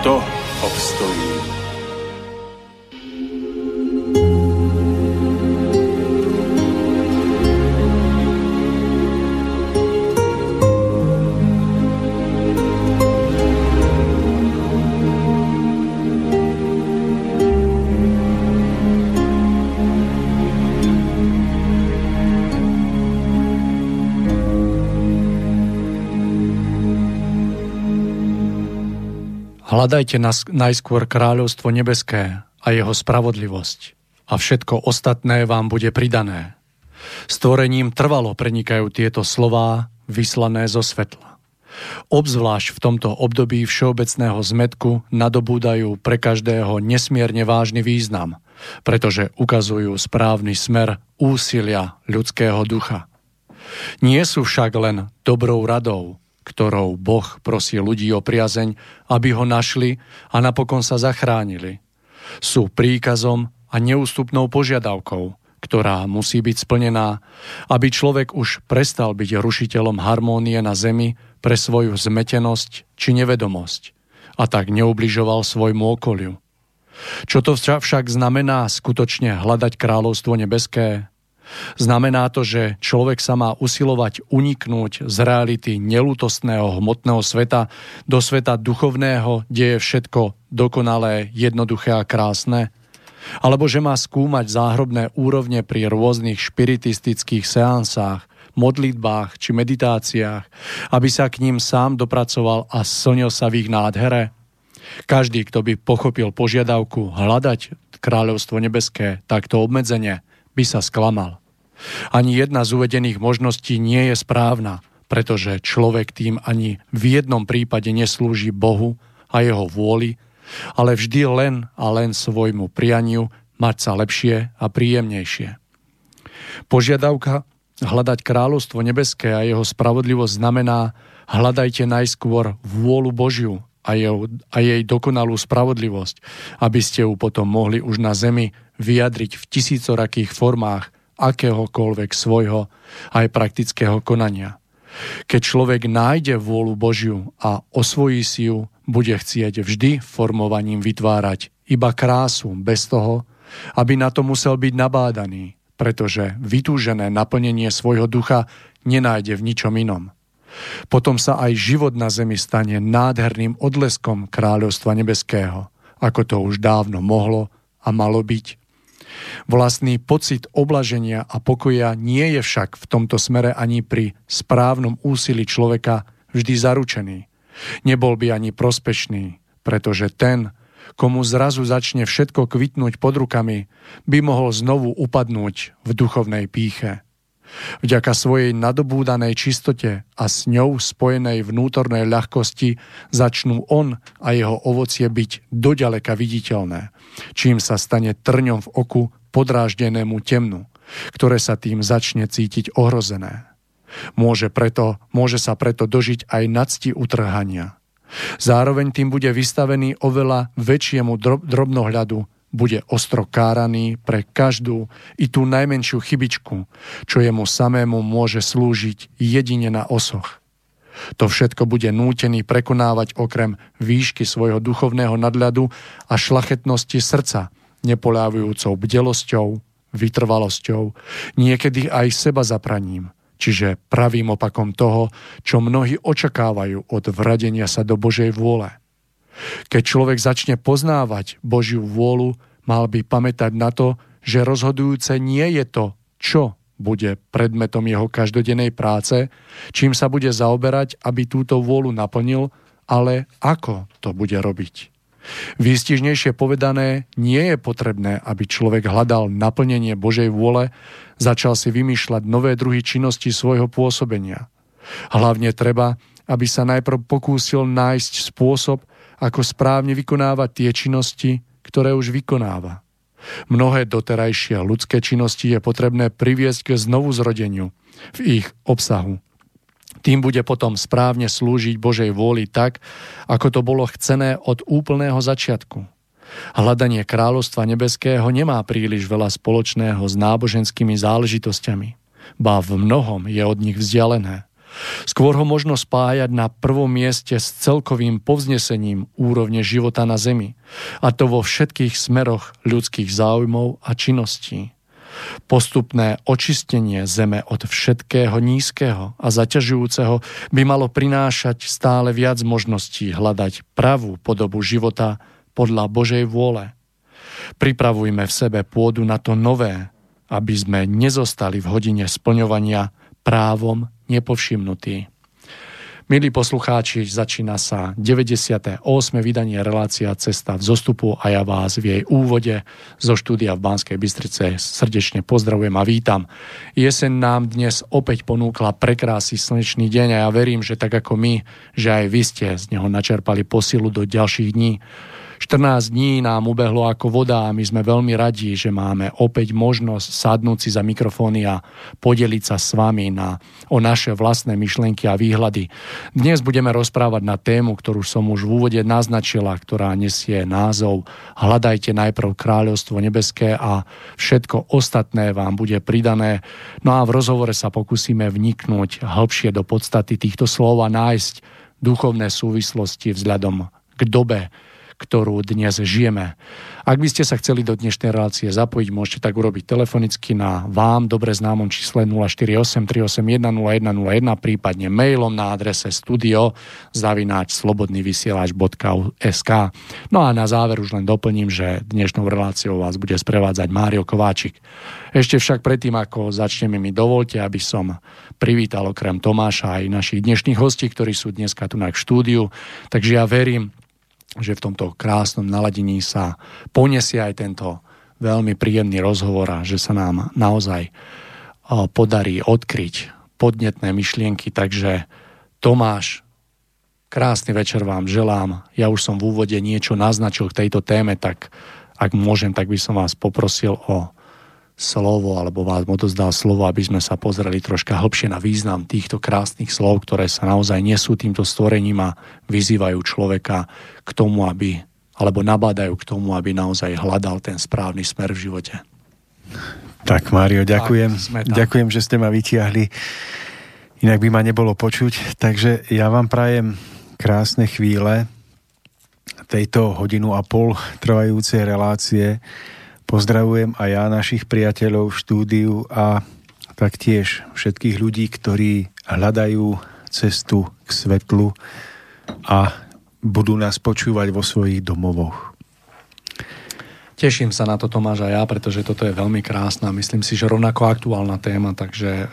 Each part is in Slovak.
kto obstojí? Hľadajte najskôr kráľovstvo nebeské a jeho spravodlivosť a všetko ostatné vám bude pridané. Stvorením trvalo prenikajú tieto slová vyslané zo svetla. Obzvlášť v tomto období všeobecného zmetku nadobúdajú pre každého nesmierne vážny význam, pretože ukazujú správny smer úsilia ľudského ducha. Nie sú však len dobrou radou, ktorou Boh prosí ľudí o priazeň, aby ho našli a napokon sa zachránili. Sú príkazom a neústupnou požiadavkou, ktorá musí byť splnená, aby človek už prestal byť rušiteľom harmónie na zemi pre svoju zmetenosť či nevedomosť a tak neubližoval svojmu okoliu. Čo to však znamená skutočne hľadať kráľovstvo nebeské? Znamená to, že človek sa má usilovať uniknúť z reality nelútostného hmotného sveta do sveta duchovného, kde je všetko dokonalé, jednoduché a krásne? Alebo že má skúmať záhrobné úrovne pri rôznych špiritistických seansách, modlitbách či meditáciách, aby sa k ním sám dopracoval a slnil sa v ich nádhere? Každý, kto by pochopil požiadavku hľadať kráľovstvo nebeské takto obmedzenie, by sa sklamal. Ani jedna z uvedených možností nie je správna, pretože človek tým ani v jednom prípade neslúži Bohu a jeho vôli, ale vždy len a len svojmu prianiu mať sa lepšie a príjemnejšie. Požiadavka hľadať kráľovstvo nebeské a jeho spravodlivosť znamená hľadajte najskôr vôľu Božiu a, jeho, a jej dokonalú spravodlivosť, aby ste ju potom mohli už na zemi vyjadriť v tisícorakých formách akéhokoľvek svojho aj praktického konania. Keď človek nájde vôľu Božiu a osvojí si ju, bude chcieť vždy formovaním vytvárať iba krásu bez toho, aby na to musel byť nabádaný, pretože vytúžené naplnenie svojho ducha nenájde v ničom inom. Potom sa aj život na zemi stane nádherným odleskom kráľovstva nebeského, ako to už dávno mohlo a malo byť. Vlastný pocit oblaženia a pokoja nie je však v tomto smere ani pri správnom úsilí človeka vždy zaručený. Nebol by ani prospešný, pretože ten, komu zrazu začne všetko kvitnúť pod rukami, by mohol znovu upadnúť v duchovnej píche. Vďaka svojej nadobúdanej čistote a s ňou spojenej vnútornej ľahkosti začnú on a jeho ovocie byť doďaleka viditeľné, čím sa stane trňom v oku podráždenému temnu, ktoré sa tým začne cítiť ohrozené. Môže, preto, môže sa preto dožiť aj nadsti utrhania. Zároveň tým bude vystavený oveľa väčšiemu drobnohľadu bude ostro káraný pre každú i tú najmenšiu chybičku, čo jemu samému môže slúžiť jedine na osoch. To všetko bude nútený prekonávať okrem výšky svojho duchovného nadľadu a šlachetnosti srdca, nepolávujúcou bdelosťou, vytrvalosťou, niekedy aj seba zapraním, čiže pravým opakom toho, čo mnohí očakávajú od vradenia sa do Božej vôle. Keď človek začne poznávať Božiu vôľu, Mal by pamätať na to, že rozhodujúce nie je to, čo bude predmetom jeho každodennej práce, čím sa bude zaoberať, aby túto vôľu naplnil, ale ako to bude robiť. Výstižnejšie povedané, nie je potrebné, aby človek hľadal naplnenie Božej vôle, začal si vymýšľať nové druhy činnosti svojho pôsobenia. Hlavne treba, aby sa najprv pokúsil nájsť spôsob, ako správne vykonávať tie činnosti, ktoré už vykonáva. Mnohé doterajšie ľudské činnosti je potrebné priviesť k znovu zrodeniu v ich obsahu. Tým bude potom správne slúžiť Božej vôli tak, ako to bolo chcené od úplného začiatku. Hľadanie kráľovstva nebeského nemá príliš veľa spoločného s náboženskými záležitosťami, ba v mnohom je od nich vzdialené. Skôr ho možno spájať na prvom mieste s celkovým povznesením úrovne života na Zemi, a to vo všetkých smeroch ľudských záujmov a činností. Postupné očistenie Zeme od všetkého nízkeho a zaťažujúceho by malo prinášať stále viac možností hľadať pravú podobu života podľa Božej vôle. Pripravujme v sebe pôdu na to nové, aby sme nezostali v hodine splňovania právom nepovšimnutý. Milí poslucháči, začína sa 98. vydanie relácia Cesta v zostupu a ja vás v jej úvode zo štúdia v Banskej Bystrice srdečne pozdravujem a vítam. Jesen nám dnes opäť ponúkla prekrásny slnečný deň a ja verím, že tak ako my, že aj vy ste z neho načerpali posilu do ďalších dní. 14 dní nám ubehlo ako voda a my sme veľmi radi, že máme opäť možnosť sadnúť si za mikrofóny a podeliť sa s vami na, o naše vlastné myšlienky a výhľady. Dnes budeme rozprávať na tému, ktorú som už v úvode naznačila, ktorá nesie názov Hľadajte najprv kráľovstvo nebeské a všetko ostatné vám bude pridané. No a v rozhovore sa pokúsime vniknúť hĺbšie do podstaty týchto slov a nájsť duchovné súvislosti vzhľadom k dobe, ktorú dnes žijeme. Ak by ste sa chceli do dnešnej relácie zapojiť, môžete tak urobiť telefonicky na vám dobre známom čísle 048 381 0101, prípadne mailom na adrese studio zavináč slobodnyvysielač.sk. No a na záver už len doplním, že dnešnou reláciou vás bude sprevádzať Mário Kováčik. Ešte však predtým, ako začneme, mi dovolte, aby som privítal okrem Tomáša aj našich dnešných hostí, ktorí sú dneska tu na štúdiu. Takže ja verím, že v tomto krásnom naladení sa poniesie aj tento veľmi príjemný rozhovor a že sa nám naozaj podarí odkryť podnetné myšlienky. Takže Tomáš, krásny večer vám želám. Ja už som v úvode niečo naznačil k tejto téme, tak ak môžem, tak by som vás poprosil o slovo, alebo vás odozdal slovo, aby sme sa pozreli troška hlbšie na význam týchto krásnych slov, ktoré sa naozaj nesú týmto stvorením a vyzývajú človeka k tomu, aby, alebo nabádajú k tomu, aby naozaj hľadal ten správny smer v živote. Tak, Mário, ďakujem. Tak, ďakujem, že ste ma vytiahli. Inak by ma nebolo počuť. Takže ja vám prajem krásne chvíle tejto hodinu a pol trvajúcej relácie Pozdravujem aj ja našich priateľov v štúdiu a taktiež všetkých ľudí, ktorí hľadajú cestu k svetlu a budú nás počúvať vo svojich domovoch. Teším sa na to, Tomáš, a ja, pretože toto je veľmi krásna, myslím si, že rovnako aktuálna téma, takže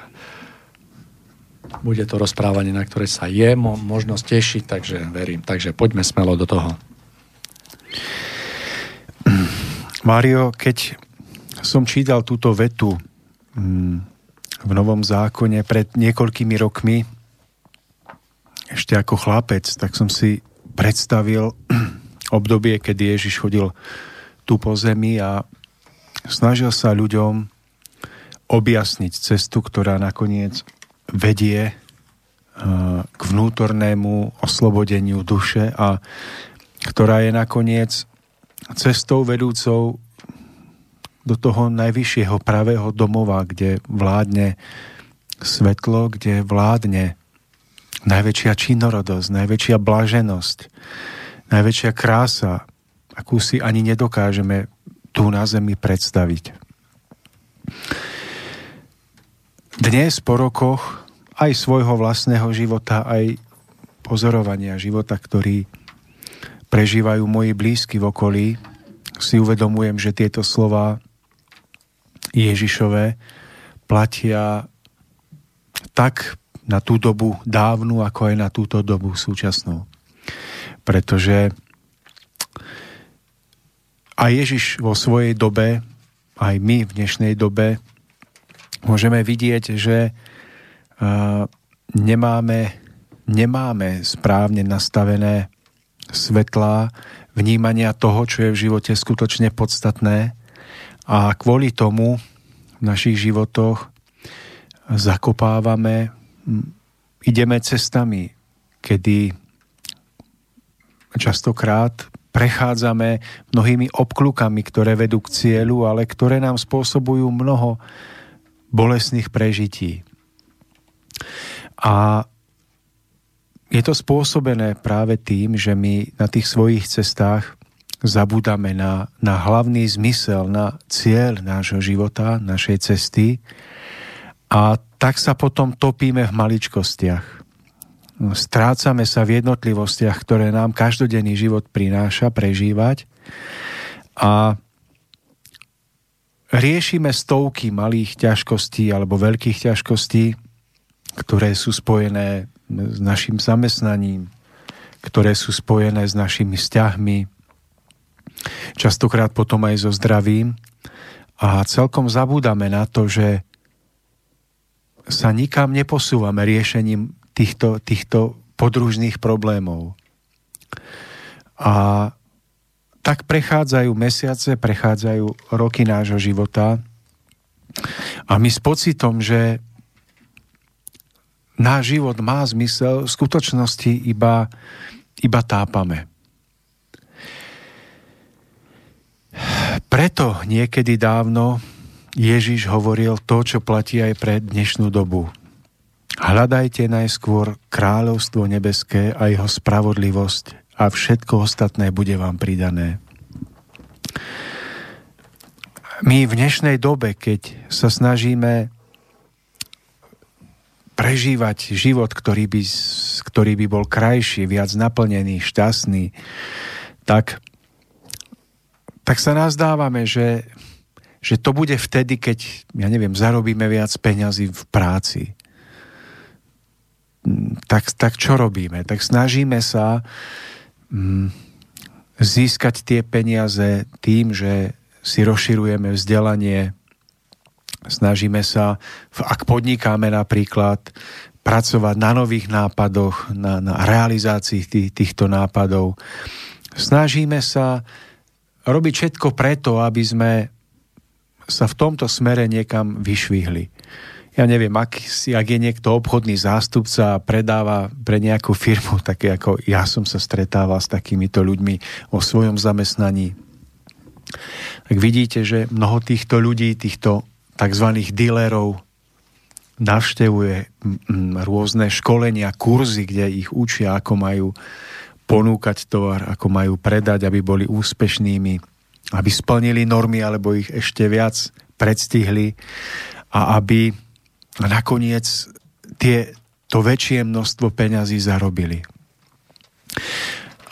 bude to rozprávanie, na ktoré sa je mo- možnosť tešiť, takže verím. Takže poďme smelo do toho. Mário, keď som čítal túto vetu mm, v Novom zákone pred niekoľkými rokmi, ešte ako chlapec, tak som si predstavil obdobie, keď Ježiš chodil tu po zemi a snažil sa ľuďom objasniť cestu, ktorá nakoniec vedie eh, k vnútornému oslobodeniu duše a ktorá je nakoniec cestou vedúcou do toho najvyššieho pravého domova, kde vládne svetlo, kde vládne najväčšia činorodosť, najväčšia blaženosť, najväčšia krása, akú si ani nedokážeme tu na zemi predstaviť. Dnes po rokoch aj svojho vlastného života, aj pozorovania života, ktorý prežívajú moji blízky v okolí, si uvedomujem, že tieto slova Ježišové platia tak na tú dobu dávnu, ako aj na túto dobu súčasnú. Pretože a Ježiš vo svojej dobe, aj my v dnešnej dobe, môžeme vidieť, že nemáme, nemáme správne nastavené svetlá vnímania toho, čo je v živote skutočne podstatné a kvôli tomu v našich životoch zakopávame, ideme cestami, kedy častokrát prechádzame mnohými obklukami, ktoré vedú k cieľu, ale ktoré nám spôsobujú mnoho bolesných prežití. A je to spôsobené práve tým, že my na tých svojich cestách zabúdame na, na hlavný zmysel, na cieľ nášho života, našej cesty. A tak sa potom topíme v maličkostiach. Strácame sa v jednotlivostiach, ktoré nám každodenný život prináša prežívať. A riešime stovky malých ťažkostí alebo veľkých ťažkostí, ktoré sú spojené s našim zamestnaním, ktoré sú spojené s našimi vzťahmi, častokrát potom aj so zdravím a celkom zabúdame na to, že sa nikam neposúvame riešením týchto, týchto podružných problémov. A tak prechádzajú mesiace, prechádzajú roky nášho života a my s pocitom, že náš život má zmysel, v skutočnosti iba, iba tápame. Preto niekedy dávno Ježiš hovoril to, čo platí aj pre dnešnú dobu. Hľadajte najskôr kráľovstvo nebeské a jeho spravodlivosť a všetko ostatné bude vám pridané. My v dnešnej dobe, keď sa snažíme prežívať život, ktorý by, ktorý by bol krajší, viac naplnený, šťastný, tak, tak sa nazdávame, že, že to bude vtedy, keď, ja neviem, zarobíme viac peňazí v práci tak, tak čo robíme? Tak snažíme sa mm, získať tie peniaze tým, že si rozširujeme vzdelanie, snažíme sa, ak podnikáme napríklad, pracovať na nových nápadoch, na, na realizácii tých, týchto nápadov. Snažíme sa robiť všetko preto, aby sme sa v tomto smere niekam vyšvihli ja neviem, ak, ak je niekto obchodný zástupca a predáva pre nejakú firmu, také ako ja som sa stretával s takýmito ľuďmi o svojom zamestnaní, tak vidíte, že mnoho týchto ľudí, týchto tzv. dílerov navštevuje rôzne školenia, kurzy, kde ich učia, ako majú ponúkať tovar, ako majú predať, aby boli úspešnými, aby splnili normy, alebo ich ešte viac predstihli a aby nakoniec tie, to väčšie množstvo peňazí zarobili.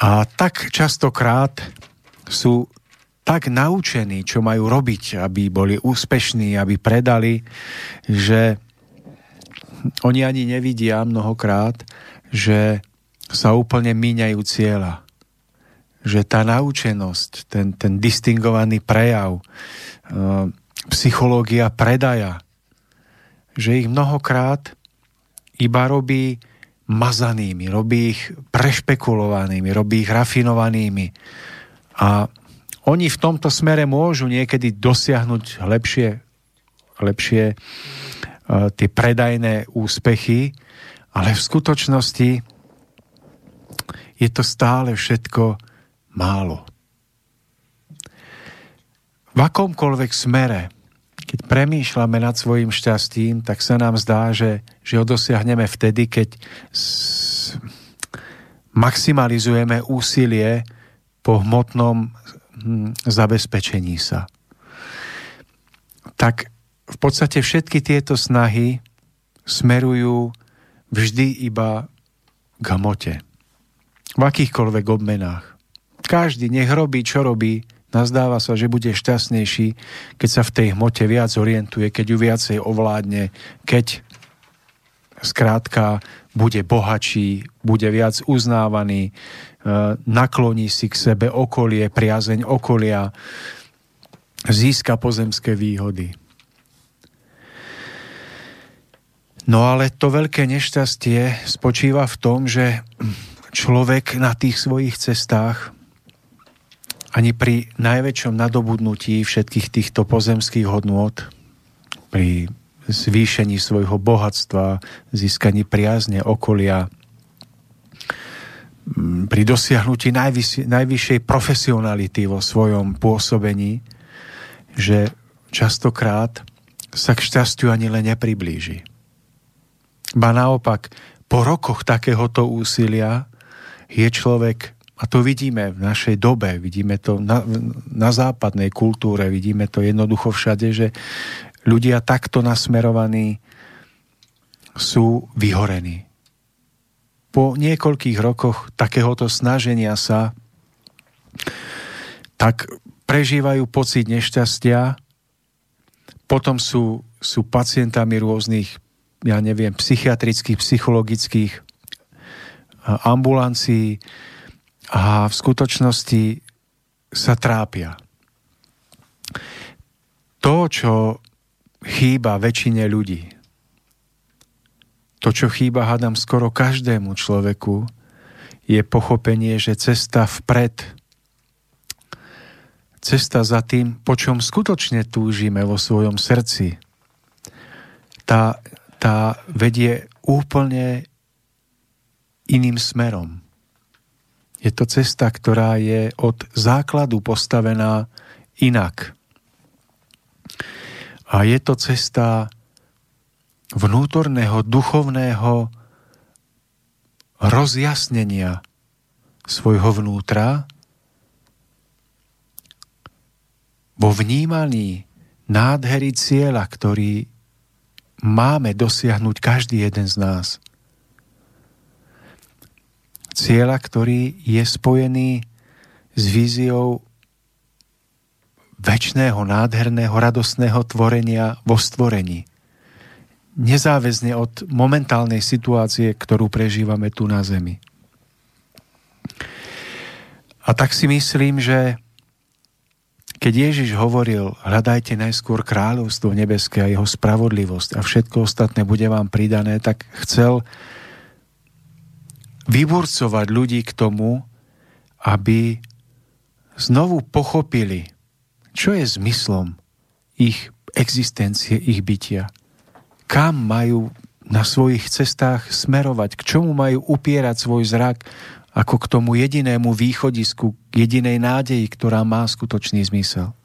A tak častokrát sú tak naučení, čo majú robiť, aby boli úspešní, aby predali, že oni ani nevidia mnohokrát, že sa úplne míňajú cieľa. Že tá naučenosť, ten, ten distingovaný prejav, e, psychológia predaja, že ich mnohokrát iba robí mazanými, robí ich prešpekulovanými, robí ich rafinovanými. A oni v tomto smere môžu niekedy dosiahnuť lepšie, lepšie uh, tie predajné úspechy, ale v skutočnosti je to stále všetko málo. V akomkoľvek smere keď premýšľame nad svojim šťastím, tak sa nám zdá, že, že ho dosiahneme vtedy, keď s, maximalizujeme úsilie po hmotnom hm, zabezpečení sa. Tak v podstate všetky tieto snahy smerujú vždy iba k hmote. V akýchkoľvek obmenách. Každý nech robí, čo robí, Nazdáva sa, že bude šťastnejší, keď sa v tej hmote viac orientuje, keď ju viacej ovládne, keď skrátka bude bohačí, bude viac uznávaný, nakloní si k sebe okolie, priazeň okolia, získa pozemské výhody. No ale to veľké nešťastie spočíva v tom, že človek na tých svojich cestách ani pri najväčšom nadobudnutí všetkých týchto pozemských hodnôt, pri zvýšení svojho bohatstva, získaní priazne okolia, pri dosiahnutí najvyššej, najvyššej profesionality vo svojom pôsobení, že častokrát sa k šťastiu ani len nepriblíži. Ba naopak, po rokoch takéhoto úsilia je človek, a to vidíme v našej dobe, vidíme to na, na západnej kultúre, vidíme to jednoducho všade, že ľudia takto nasmerovaní sú vyhorení. Po niekoľkých rokoch takéhoto snaženia sa tak prežívajú pocit nešťastia, potom sú, sú pacientami rôznych, ja neviem, psychiatrických, psychologických ambulancii a v skutočnosti sa trápia. To, čo chýba väčšine ľudí, to, čo chýba, hádam, skoro každému človeku, je pochopenie, že cesta vpred, cesta za tým, po čom skutočne túžime vo svojom srdci, tá, tá vedie úplne iným smerom. Je to cesta, ktorá je od základu postavená inak. A je to cesta vnútorného, duchovného rozjasnenia svojho vnútra vo vnímaní nádhery cieľa, ktorý máme dosiahnuť každý jeden z nás – cieľa, ktorý je spojený s víziou väčšného, nádherného, radostného tvorenia vo stvorení. Nezáväzne od momentálnej situácie, ktorú prežívame tu na Zemi. A tak si myslím, že keď Ježiš hovoril, hľadajte najskôr kráľovstvo nebeské a jeho spravodlivosť a všetko ostatné bude vám pridané, tak chcel vyburcovať ľudí k tomu, aby znovu pochopili, čo je zmyslom ich existencie, ich bytia. Kam majú na svojich cestách smerovať, k čomu majú upierať svoj zrak, ako k tomu jedinému východisku, k jedinej nádeji, ktorá má skutočný zmysel.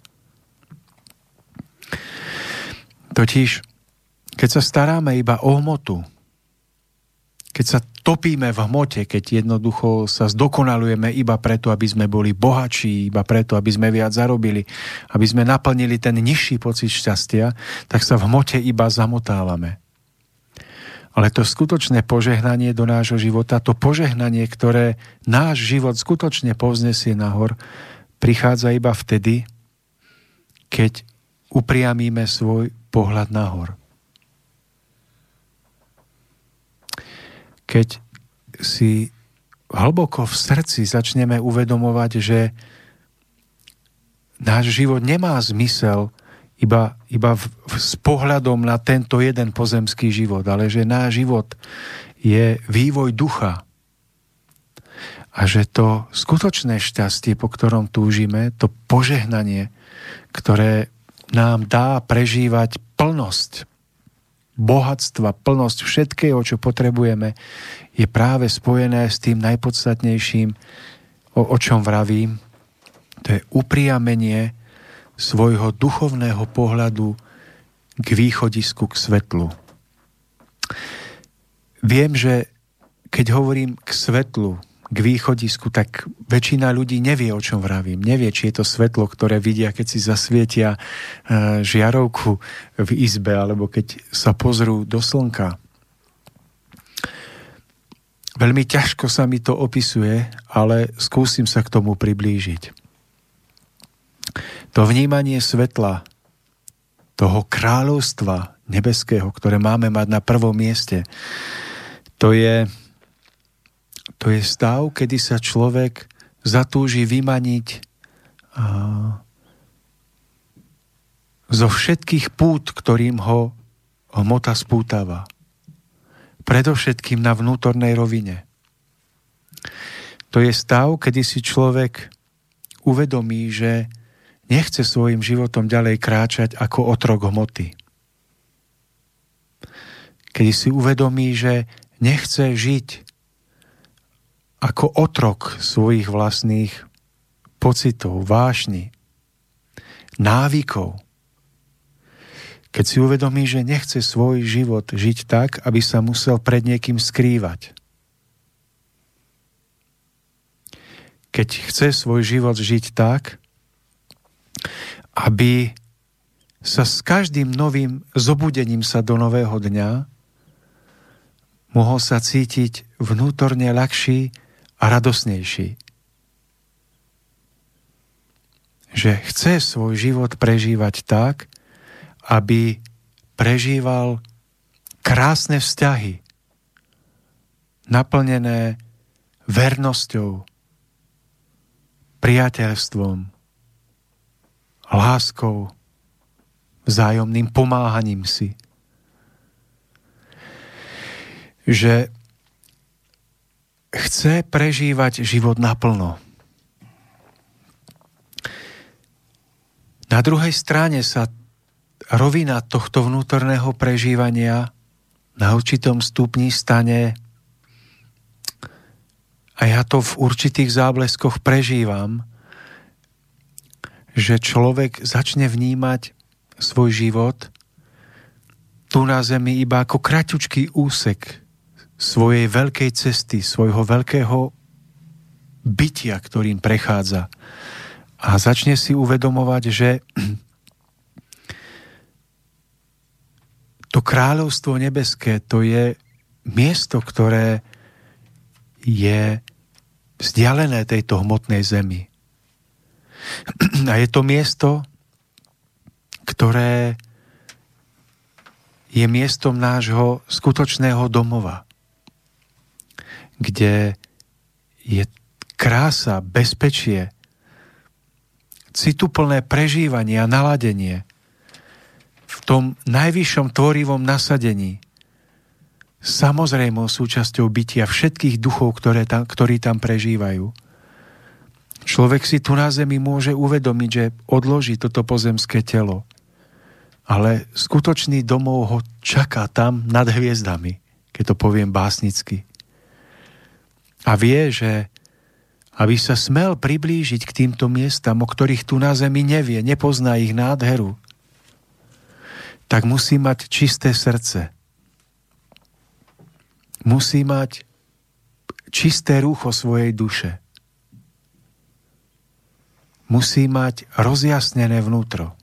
Totiž, keď sa staráme iba o hmotu, keď sa topíme v hmote, keď jednoducho sa zdokonalujeme iba preto, aby sme boli bohatší, iba preto, aby sme viac zarobili, aby sme naplnili ten nižší pocit šťastia, tak sa v hmote iba zamotávame. Ale to skutočné požehnanie do nášho života, to požehnanie, ktoré náš život skutočne povznesie nahor, prichádza iba vtedy, keď upriamíme svoj pohľad nahor. Keď si hlboko v srdci začneme uvedomovať, že náš život nemá zmysel iba, iba v, v, s pohľadom na tento jeden pozemský život, ale že náš život je vývoj ducha. A že to skutočné šťastie, po ktorom túžime, to požehnanie, ktoré nám dá prežívať plnosť, bohatstva, plnosť všetkého, čo potrebujeme, je práve spojené s tým najpodstatnejším, o, o čom vravím. To je upriamenie svojho duchovného pohľadu k východisku, k svetlu. Viem, že keď hovorím k svetlu, k východisku, tak väčšina ľudí nevie, o čom vravím. Nevie, či je to svetlo, ktoré vidia, keď si zasvietia e, žiarovku v izbe, alebo keď sa pozrú do slnka. Veľmi ťažko sa mi to opisuje, ale skúsim sa k tomu priblížiť. To vnímanie svetla, toho kráľovstva nebeského, ktoré máme mať na prvom mieste, to je, to je stav, kedy sa človek zatúži vymaniť zo všetkých pút, ktorým ho hmota spútava. Predovšetkým na vnútornej rovine. To je stav, kedy si človek uvedomí, že nechce svojim životom ďalej kráčať ako otrok hmoty. Kedy si uvedomí, že nechce žiť ako otrok svojich vlastných pocitov, vášni, návykov, keď si uvedomí, že nechce svoj život žiť tak, aby sa musel pred niekým skrývať. Keď chce svoj život žiť tak, aby sa s každým novým zobudením sa do nového dňa mohol sa cítiť vnútorne ľahší a radosnejší. Že chce svoj život prežívať tak, aby prežíval krásne vzťahy, naplnené vernosťou, priateľstvom, láskou, vzájomným pomáhaním si. Že chce prežívať život naplno. Na druhej strane sa rovina tohto vnútorného prežívania na určitom stupni stane a ja to v určitých zábleskoch prežívam, že človek začne vnímať svoj život tu na zemi iba ako kraťučký úsek svojej veľkej cesty, svojho veľkého bytia, ktorým prechádza. A začne si uvedomovať, že to kráľovstvo nebeské, to je miesto, ktoré je vzdialené tejto hmotnej zemi. A je to miesto, ktoré je miestom nášho skutočného domova, kde je krása, bezpečie, cituplné prežívanie a naladenie – v tom najvyššom tvorivom nasadení samozrejmou súčasťou bytia všetkých duchov, ktoré tam, ktorí tam prežívajú. Človek si tu na zemi môže uvedomiť, že odloží toto pozemské telo, ale skutočný domov ho čaká tam nad hviezdami, keď to poviem básnicky. A vie, že aby sa smel priblížiť k týmto miestam, o ktorých tu na zemi nevie, nepozná ich nádheru, tak musí mať čisté srdce. Musí mať čisté rúcho svojej duše. Musí mať rozjasnené vnútro.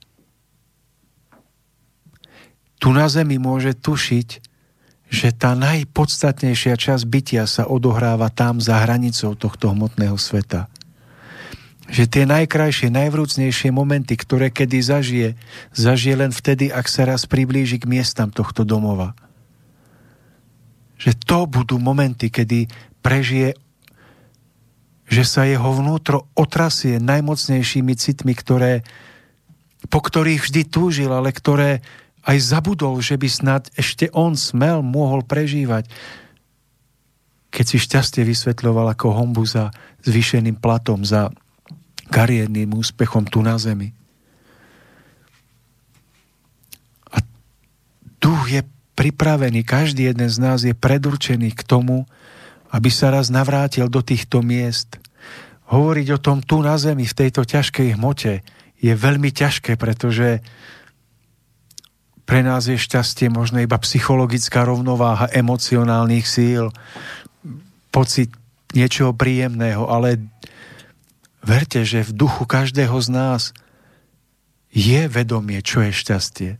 Tu na zemi môže tušiť, že tá najpodstatnejšia časť bytia sa odohráva tam za hranicou tohto hmotného sveta že tie najkrajšie, najvrúcnejšie momenty, ktoré kedy zažije, zažije len vtedy, ak sa raz priblíži k miestam tohto domova. Že to budú momenty, kedy prežije, že sa jeho vnútro otrasie najmocnejšími citmi, ktoré, po ktorých vždy túžil, ale ktoré aj zabudol, že by snad ešte on smel, mohol prežívať. Keď si šťastie vysvetľoval ako hombu za zvýšeným platom, za kariérnym úspechom tu na zemi. A duch je pripravený, každý jeden z nás je predurčený k tomu, aby sa raz navrátil do týchto miest. Hovoriť o tom tu na zemi, v tejto ťažkej hmote, je veľmi ťažké, pretože pre nás je šťastie možno iba psychologická rovnováha emocionálnych síl, pocit niečoho príjemného, ale Verte, že v duchu každého z nás je vedomie, čo je šťastie.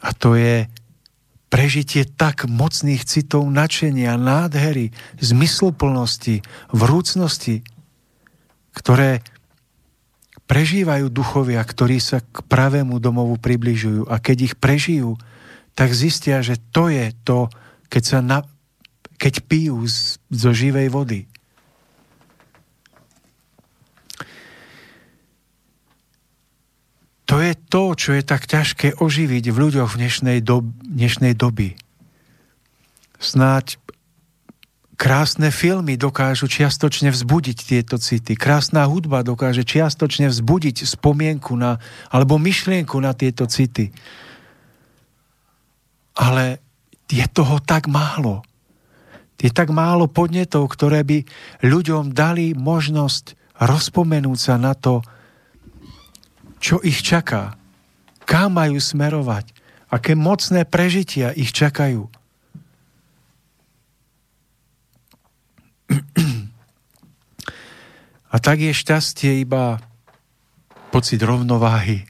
A to je prežitie tak mocných citov načenia, nádhery, zmysluplnosti, vrúcnosti, ktoré prežívajú duchovia, ktorí sa k pravému domovu približujú a keď ich prežijú, tak zistia, že to je to, keď, sa na, keď pijú z, zo živej vody. To je to, čo je tak ťažké oživiť v ľuďoch v dnešnej, dob- dnešnej doby. Snáď Krásne filmy dokážu čiastočne vzbudiť tieto city. Krásna hudba dokáže čiastočne vzbudiť spomienku na, alebo myšlienku na tieto city. Ale je toho tak málo. Je tak málo podnetov, ktoré by ľuďom dali možnosť rozpomenúť sa na to, čo ich čaká, kam majú smerovať, aké mocné prežitia ich čakajú. A tak je šťastie iba pocit rovnováhy.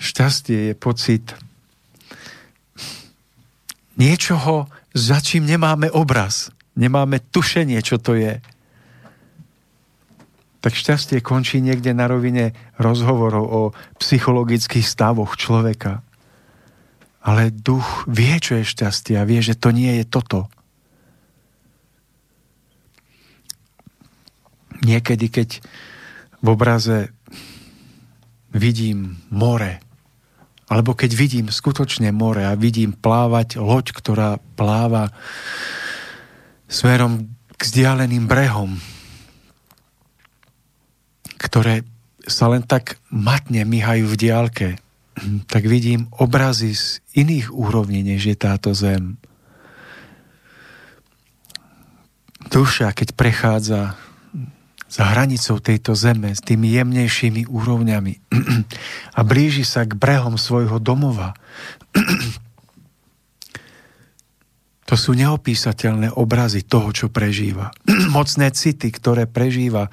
Šťastie je pocit niečoho, za čím nemáme obraz. Nemáme tušenie, čo to je. Tak šťastie končí niekde na rovine rozhovorov o psychologických stavoch človeka. Ale duch vie, čo je šťastie a vie, že to nie je toto. Niekedy, keď v obraze vidím more, alebo keď vidím skutočne more a vidím plávať loď, ktorá pláva smerom k vzdialeným brehom, ktoré sa len tak matne myhajú v diálke, tak vidím obrazy z iných úrovní, než je táto zem. Duša, keď prechádza za hranicou tejto zeme s tými jemnejšími úrovňami a blíži sa k brehom svojho domova. to sú neopísateľné obrazy toho, čo prežíva. Mocné city, ktoré prežíva,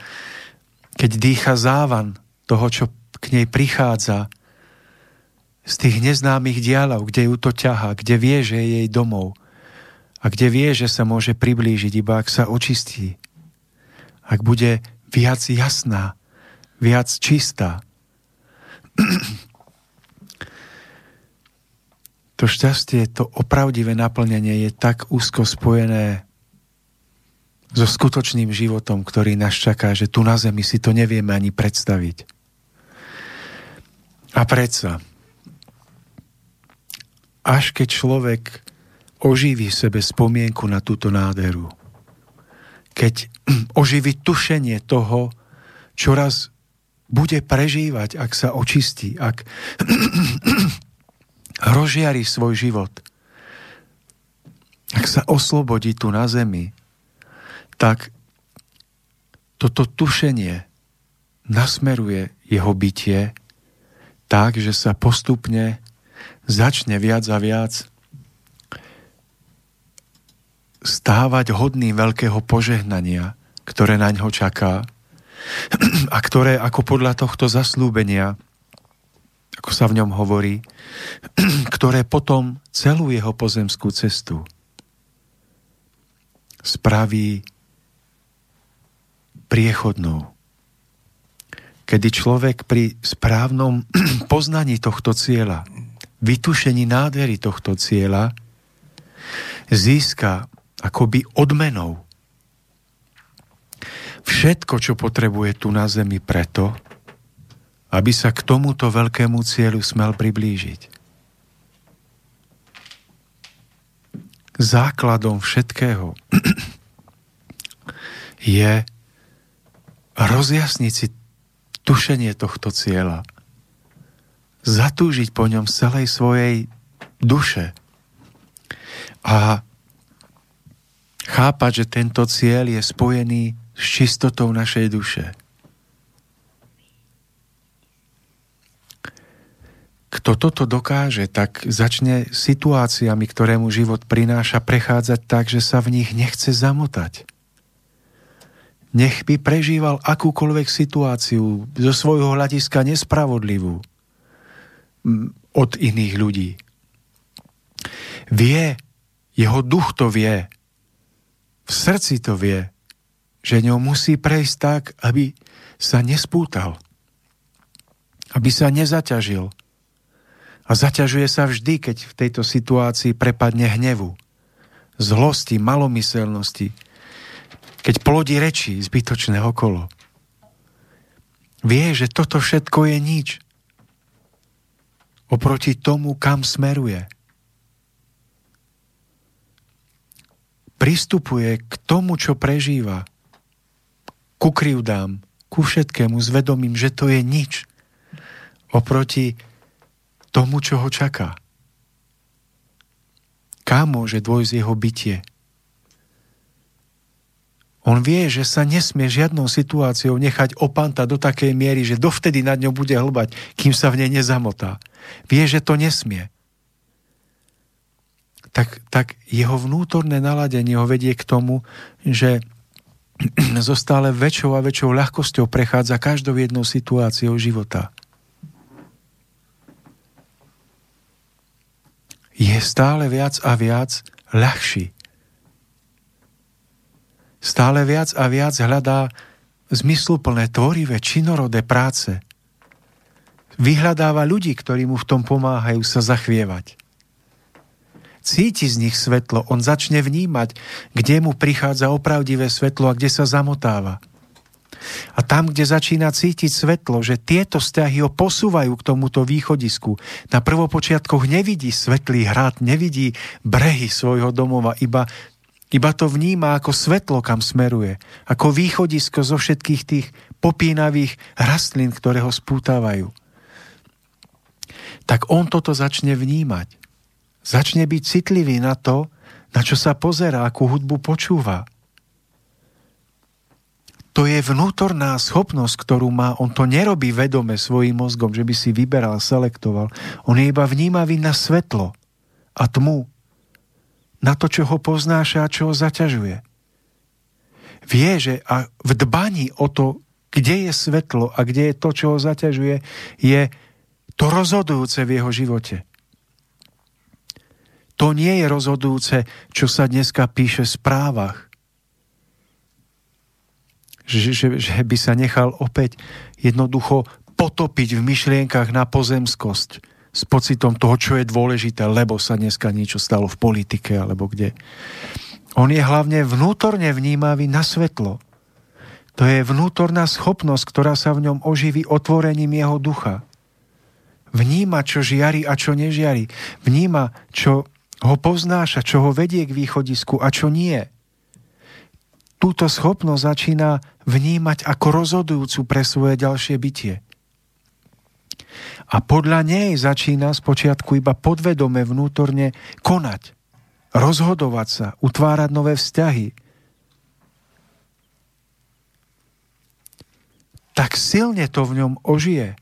keď dýcha závan toho, čo k nej prichádza z tých neznámych dialov, kde ju to ťaha, kde vie, že je jej domov a kde vie, že sa môže priblížiť, iba ak sa očistí ak bude viac jasná, viac čistá. to šťastie, to opravdivé naplnenie je tak úzko spojené so skutočným životom, ktorý nás čaká, že tu na zemi si to nevieme ani predstaviť. A predsa, až keď človek oživí sebe spomienku na túto nádheru, keď oživí tušenie toho, čo raz bude prežívať, ak sa očistí, ak rozžiari svoj život, ak sa oslobodí tu na zemi, tak toto tušenie nasmeruje jeho bytie tak, že sa postupne začne viac a viac stávať hodný veľkého požehnania, ktoré na ňo čaká a ktoré ako podľa tohto zaslúbenia, ako sa v ňom hovorí, ktoré potom celú jeho pozemskú cestu spraví priechodnou. Kedy človek pri správnom poznaní tohto cieľa, vytušení nádhery tohto cieľa, získa akoby odmenou. Všetko, čo potrebuje tu na zemi preto, aby sa k tomuto veľkému cieľu smel priblížiť. Základom všetkého je rozjasniť si tušenie tohto cieľa, zatúžiť po ňom celej svojej duše a chápať, že tento cieľ je spojený s čistotou našej duše. Kto toto dokáže, tak začne situáciami, ktoré mu život prináša, prechádzať tak, že sa v nich nechce zamotať. Nech by prežíval akúkoľvek situáciu zo svojho hľadiska nespravodlivú od iných ľudí. Vie, jeho duch to vie, v srdci to vie, že ňou musí prejsť tak, aby sa nespútal. aby sa nezaťažil. A zaťažuje sa vždy, keď v tejto situácii prepadne hnevu, zlosti, malomyselnosti, keď plodí reči zbytočné okolo. Vie, že toto všetko je nič. Oproti tomu, kam smeruje. Pristupuje k tomu, čo prežíva. Ku krivdám, ku všetkému s vedomím, že to je nič. Oproti tomu, čo ho čaká. Kam môže dôjsť jeho bytie? On vie, že sa nesmie žiadnou situáciou nechať opanta do takej miery, že dovtedy nad ňou bude hlbať, kým sa v nej nezamotá. Vie, že to nesmie. Tak, tak jeho vnútorné naladenie ho vedie k tomu, že so stále väčšou a väčšou ľahkosťou prechádza každou jednou situáciou života. Je stále viac a viac ľahší stále viac a viac hľadá zmysluplné, tvorivé, činorodé práce. Vyhľadáva ľudí, ktorí mu v tom pomáhajú sa zachvievať. Cíti z nich svetlo, on začne vnímať, kde mu prichádza opravdivé svetlo a kde sa zamotáva. A tam, kde začína cítiť svetlo, že tieto vzťahy ho posúvajú k tomuto východisku, na prvopočiatkoch nevidí svetlý hrad, nevidí brehy svojho domova, iba iba to vníma ako svetlo, kam smeruje. Ako východisko zo všetkých tých popínavých rastlín, ktoré ho spútávajú. Tak on toto začne vnímať. Začne byť citlivý na to, na čo sa pozerá, akú hudbu počúva. To je vnútorná schopnosť, ktorú má. On to nerobí vedome svojim mozgom, že by si vyberal, selektoval. On je iba vnímavý na svetlo a tmu na to, čo ho poznáša a čo ho zaťažuje. Vie, že a v dbaní o to, kde je svetlo a kde je to, čo ho zaťažuje, je to rozhodujúce v jeho živote. To nie je rozhodujúce, čo sa dneska píše v správach. Že, že, že by sa nechal opäť jednoducho potopiť v myšlienkach na pozemskosť s pocitom toho, čo je dôležité, lebo sa dneska niečo stalo v politike alebo kde. On je hlavne vnútorne vnímavý na svetlo. To je vnútorná schopnosť, ktorá sa v ňom oživí otvorením jeho ducha. Vníma, čo žiari a čo nežiari. Vníma, čo ho poznáša, čo ho vedie k východisku a čo nie. Túto schopnosť začína vnímať ako rozhodujúcu pre svoje ďalšie bytie. A podľa nej začína spočiatku iba podvedome vnútorne konať, rozhodovať sa, utvárať nové vzťahy. Tak silne to v ňom ožije,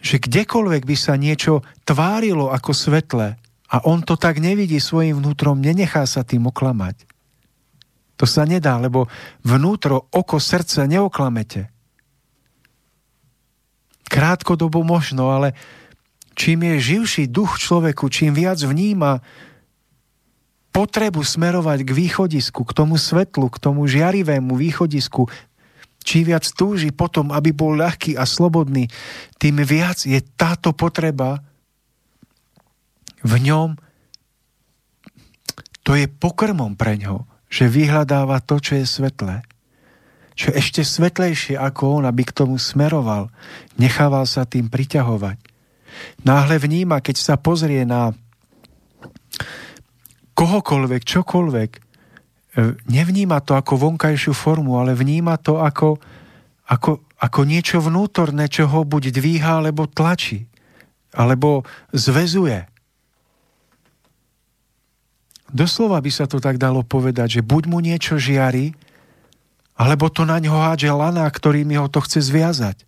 že kdekoľvek by sa niečo tvárilo ako svetle a on to tak nevidí svojim vnútrom, nenechá sa tým oklamať. To sa nedá, lebo vnútro, oko, srdce neoklamete. Krátkodobo možno, ale čím je živší duch človeku, čím viac vníma potrebu smerovať k východisku, k tomu svetlu, k tomu žiarivému východisku, čím viac túži potom, aby bol ľahký a slobodný, tým viac je táto potreba v ňom, to je pokrmom pre ňo, že vyhľadáva to, čo je svetlé čo ešte svetlejšie ako on, aby k tomu smeroval, nechával sa tým priťahovať. Náhle vníma, keď sa pozrie na kohokoľvek, čokoľvek, e, nevníma to ako vonkajšiu formu, ale vníma to ako, ako, ako niečo vnútorné, čo ho buď dvíha, alebo tlačí, alebo zvezuje. Doslova by sa to tak dalo povedať, že buď mu niečo žiari, alebo to na ňo hádže lana, ktorými ho to chce zviazať.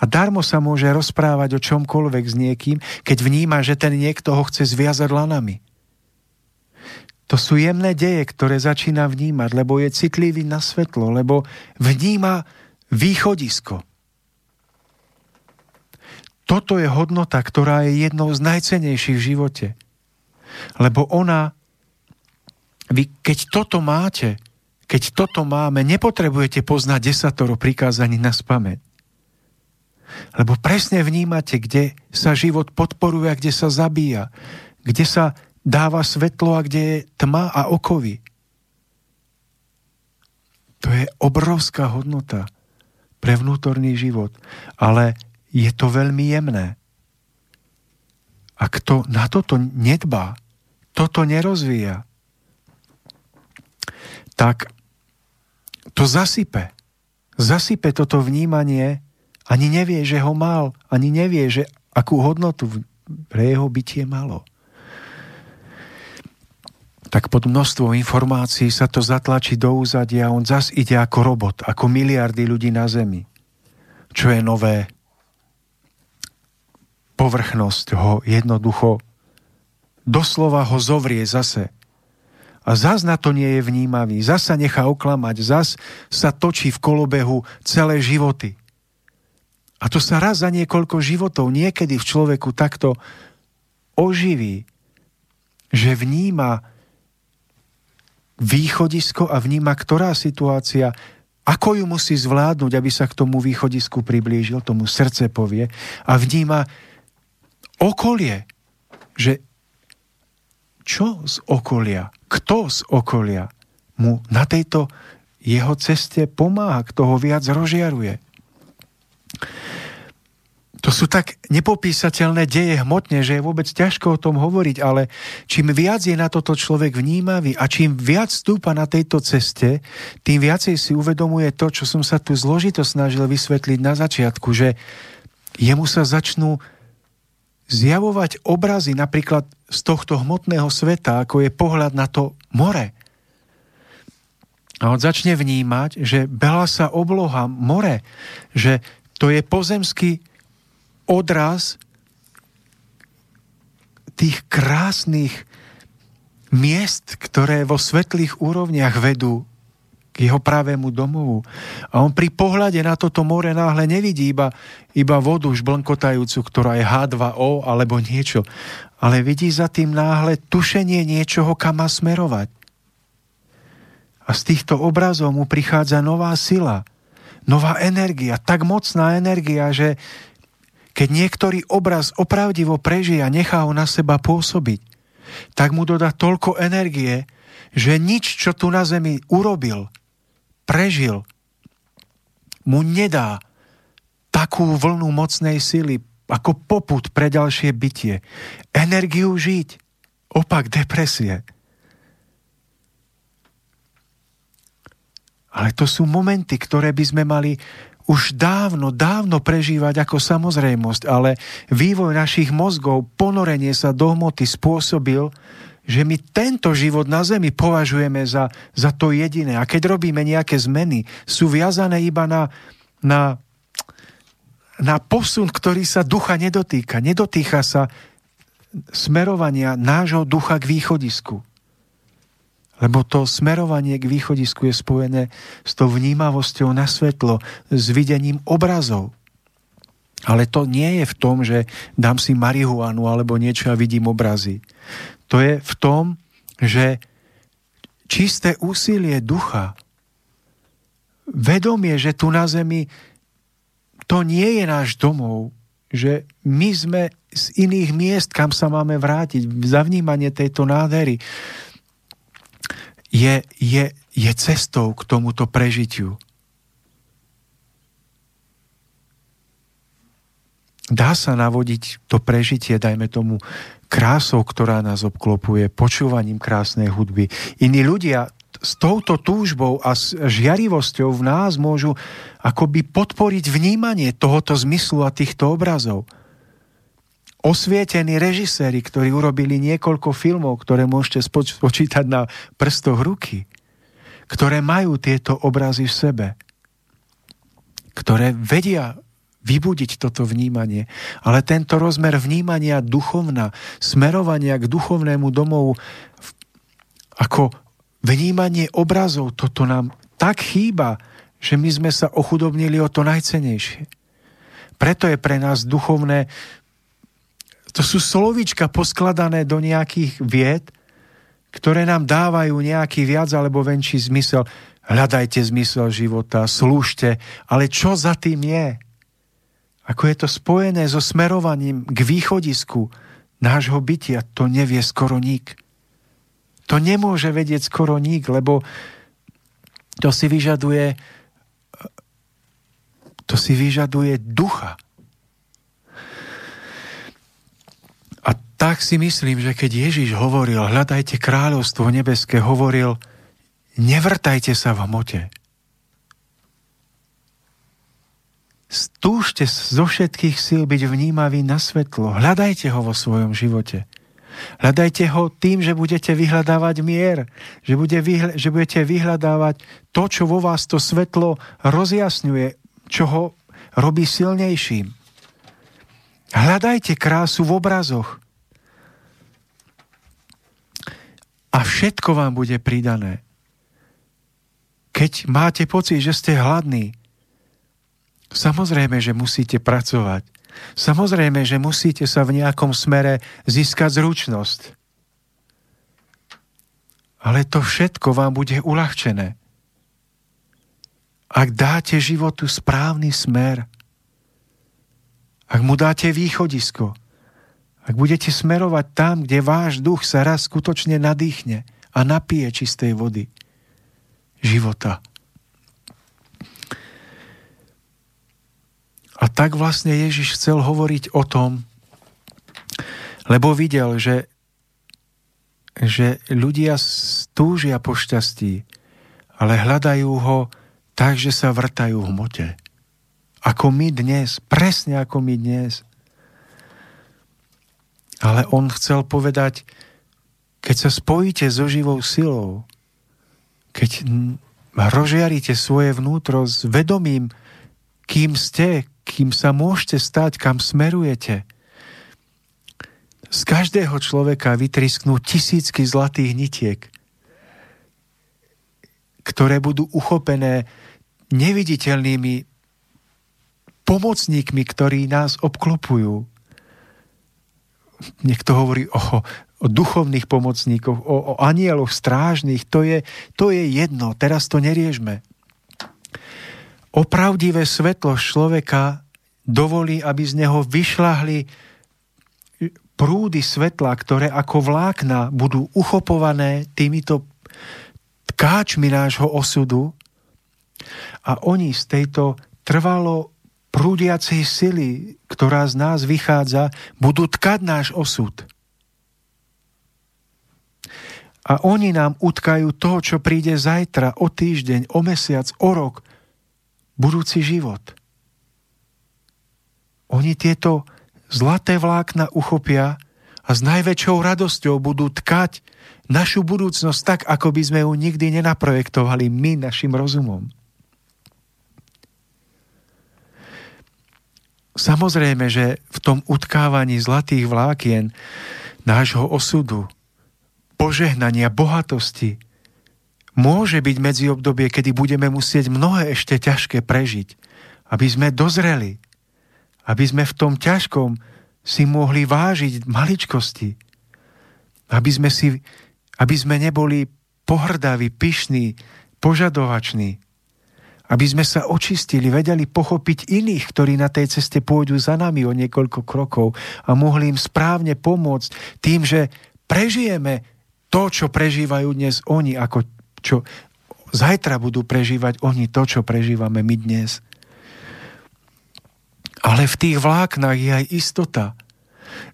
A darmo sa môže rozprávať o čomkoľvek s niekým, keď vníma, že ten niekto ho chce zviazať lanami. To sú jemné deje, ktoré začína vnímať, lebo je citlivý na svetlo, lebo vníma východisko. Toto je hodnota, ktorá je jednou z najcenejších v živote. Lebo ona, vy keď toto máte, keď toto máme, nepotrebujete poznať desatoro prikázaní na spameť. Lebo presne vnímate, kde sa život podporuje a kde sa zabíja. Kde sa dáva svetlo a kde je tma a okovy. To je obrovská hodnota pre vnútorný život. Ale je to veľmi jemné. A kto na toto nedbá, toto nerozvíja, tak to zasype. Zasype toto vnímanie, ani nevie, že ho mal, ani nevie, že akú hodnotu pre jeho bytie malo. Tak pod množstvo informácií sa to zatlačí do úzadia a on zas ide ako robot, ako miliardy ľudí na Zemi. Čo je nové, povrchnosť ho jednoducho doslova ho zovrie zase. A zas na to nie je vnímavý, zas sa nechá oklamať, zas sa točí v kolobehu celé životy. A to sa raz za niekoľko životov niekedy v človeku takto oživí, že vníma východisko a vníma, ktorá situácia, ako ju musí zvládnuť, aby sa k tomu východisku priblížil, tomu srdce povie a vníma, okolie, že čo z okolia, kto z okolia mu na tejto jeho ceste pomáha, kto ho viac rozžiaruje. To sú tak nepopísateľné deje hmotne, že je vôbec ťažko o tom hovoriť, ale čím viac je na toto človek vnímavý a čím viac stúpa na tejto ceste, tým viacej si uvedomuje to, čo som sa tu zložito snažil vysvetliť na začiatku, že jemu sa začnú zjavovať obrazy napríklad z tohto hmotného sveta, ako je pohľad na to more. A on začne vnímať, že bela sa obloha, more, že to je pozemský odraz tých krásnych miest, ktoré vo svetlých úrovniach vedú k jeho pravému domovu. A on pri pohľade na toto more náhle nevidí iba, iba vodu žblnkotajúcu, ktorá je H2O alebo niečo, ale vidí za tým náhle tušenie niečoho, kam má smerovať. A z týchto obrazov mu prichádza nová sila, nová energia, tak mocná energia, že keď niektorý obraz opravdivo prežije a nechá ho na seba pôsobiť, tak mu dodá toľko energie, že nič, čo tu na zemi urobil, prežil, mu nedá takú vlnu mocnej sily ako poput pre ďalšie bytie. Energiu žiť. Opak depresie. Ale to sú momenty, ktoré by sme mali už dávno, dávno prežívať ako samozrejmosť, ale vývoj našich mozgov, ponorenie sa do hmoty spôsobil, že my tento život na Zemi považujeme za, za to jediné. A keď robíme nejaké zmeny, sú viazané iba na, na, na posun, ktorý sa ducha nedotýka. Nedotýka sa smerovania nášho ducha k východisku. Lebo to smerovanie k východisku je spojené s tou vnímavosťou na svetlo, s videním obrazov. Ale to nie je v tom, že dám si marihuanu alebo niečo a vidím obrazy to je v tom, že čisté úsilie ducha, vedomie, že tu na zemi to nie je náš domov, že my sme z iných miest, kam sa máme vrátiť, zavnímanie tejto nádhery, je, je, je cestou k tomuto prežitiu. Dá sa navodiť to prežitie, dajme tomu, krásou, ktorá nás obklopuje, počúvaním krásnej hudby. Iní ľudia s touto túžbou a s žiarivosťou v nás môžu akoby podporiť vnímanie tohoto zmyslu a týchto obrazov. Osvietení režiséri, ktorí urobili niekoľko filmov, ktoré môžete spočítať na prstoch ruky, ktoré majú tieto obrazy v sebe, ktoré vedia vybudiť toto vnímanie. Ale tento rozmer vnímania duchovna, smerovania k duchovnému domovu, ako vnímanie obrazov, toto nám tak chýba, že my sme sa ochudobnili o to najcenejšie. Preto je pre nás duchovné, to sú slovíčka poskladané do nejakých vied, ktoré nám dávajú nejaký viac alebo venší zmysel. Hľadajte zmysel života, slúžte, ale čo za tým je? Ako je to spojené so smerovaním k východisku nášho bytia, to nevie skoro nik. To nemôže vedieť skoro nik, lebo to si vyžaduje to si vyžaduje ducha. A tak si myslím, že keď Ježiš hovoril, hľadajte kráľovstvo nebeské, hovoril, nevrtajte sa v hmote. Stúžte zo všetkých síl byť vnímavý na svetlo. Hľadajte ho vo svojom živote. Hľadajte ho tým, že budete vyhľadávať mier, že, bude vyhľa, že budete vyhľadávať to, čo vo vás to svetlo rozjasňuje, čo ho robí silnejším. Hľadajte krásu v obrazoch. A všetko vám bude pridané. Keď máte pocit, že ste hladní, Samozrejme, že musíte pracovať. Samozrejme, že musíte sa v nejakom smere získať zručnosť. Ale to všetko vám bude uľahčené. Ak dáte životu správny smer, ak mu dáte východisko, ak budete smerovať tam, kde váš duch sa raz skutočne nadýchne a napije čistej vody života, A tak vlastne Ježiš chcel hovoriť o tom, lebo videl, že, že ľudia stúžia po šťastí, ale hľadajú ho tak, že sa vrtajú v mote. Ako my dnes, presne ako my dnes. Ale on chcel povedať, keď sa spojíte so živou silou, keď rozžiarite svoje vnútro s vedomím, kým ste, kým sa môžete stať, kam smerujete. Z každého človeka vytrisknú tisícky zlatých nitiek, ktoré budú uchopené neviditeľnými pomocníkmi, ktorí nás obklopujú. Niekto hovorí o, o duchovných pomocníkoch, o, o anieloch strážnych, to je, to je jedno, teraz to neriežme opravdivé svetlo človeka dovolí, aby z neho vyšľahli prúdy svetla, ktoré ako vlákna budú uchopované týmito tkáčmi nášho osudu a oni z tejto trvalo prúdiacej sily, ktorá z nás vychádza, budú tkať náš osud. A oni nám utkajú to, čo príde zajtra, o týždeň, o mesiac, o rok, budúci život. Oni tieto zlaté vlákna uchopia a s najväčšou radosťou budú tkať našu budúcnosť tak, ako by sme ju nikdy nenaprojektovali my našim rozumom. Samozrejme, že v tom utkávaní zlatých vlákien nášho osudu, požehnania, bohatosti, môže byť medzi obdobie, kedy budeme musieť mnohé ešte ťažké prežiť, aby sme dozreli, aby sme v tom ťažkom si mohli vážiť maličkosti, aby sme, si, aby sme neboli pohrdaví, pyšní, požadovační, aby sme sa očistili, vedeli pochopiť iných, ktorí na tej ceste pôjdu za nami o niekoľko krokov a mohli im správne pomôcť tým, že prežijeme to, čo prežívajú dnes oni ako čo zajtra budú prežívať oni to, čo prežívame my dnes. Ale v tých vláknach je aj istota,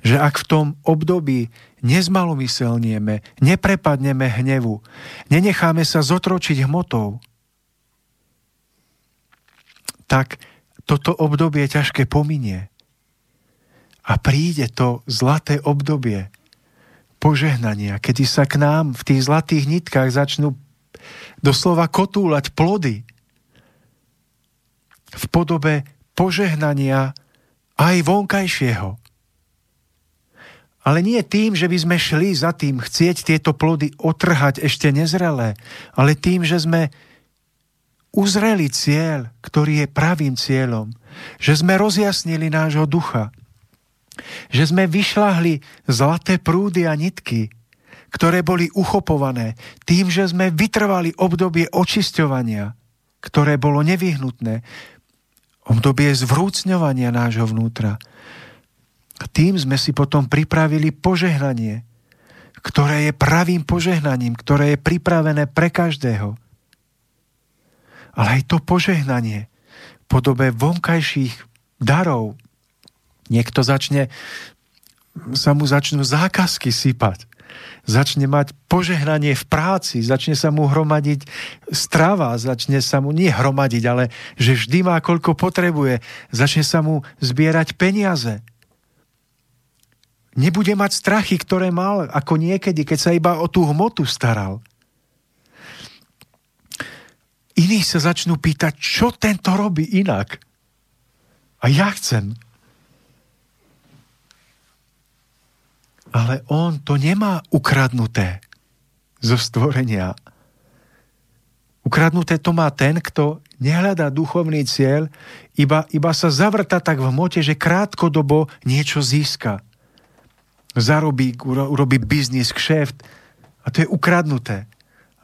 že ak v tom období nezmalomyselnieme, neprepadneme hnevu, nenecháme sa zotročiť hmotou, tak toto obdobie ťažké pominie. A príde to zlaté obdobie požehnania, kedy sa k nám v tých zlatých nitkách začnú doslova kotúľať plody v podobe požehnania aj vonkajšieho. Ale nie tým, že by sme šli za tým chcieť tieto plody otrhať ešte nezrelé, ale tým, že sme uzreli cieľ, ktorý je pravým cieľom, že sme rozjasnili nášho ducha, že sme vyšľahli zlaté prúdy a nitky, ktoré boli uchopované tým, že sme vytrvali obdobie očisťovania, ktoré bolo nevyhnutné. obdobie zvrúcňovania nášho vnútra. Tým sme si potom pripravili požehnanie, ktoré je pravým požehnaním, ktoré je pripravené pre každého. Ale aj to požehnanie v podobe vonkajších darov. Niekto začne, sa mu začnú zákazky sypať začne mať požehnanie v práci, začne sa mu hromadiť strava, začne sa mu nie hromadiť, ale že vždy má koľko potrebuje, začne sa mu zbierať peniaze. Nebude mať strachy, ktoré mal ako niekedy, keď sa iba o tú hmotu staral. Iní sa začnú pýtať, čo tento robí inak. A ja chcem. Ale on to nemá ukradnuté zo stvorenia. Ukradnuté to má ten, kto nehľadá duchovný cieľ, iba, iba sa zavrta tak v mote, že krátkodobo niečo získa. Zarobí, urobí biznis, kšeft a to je ukradnuté.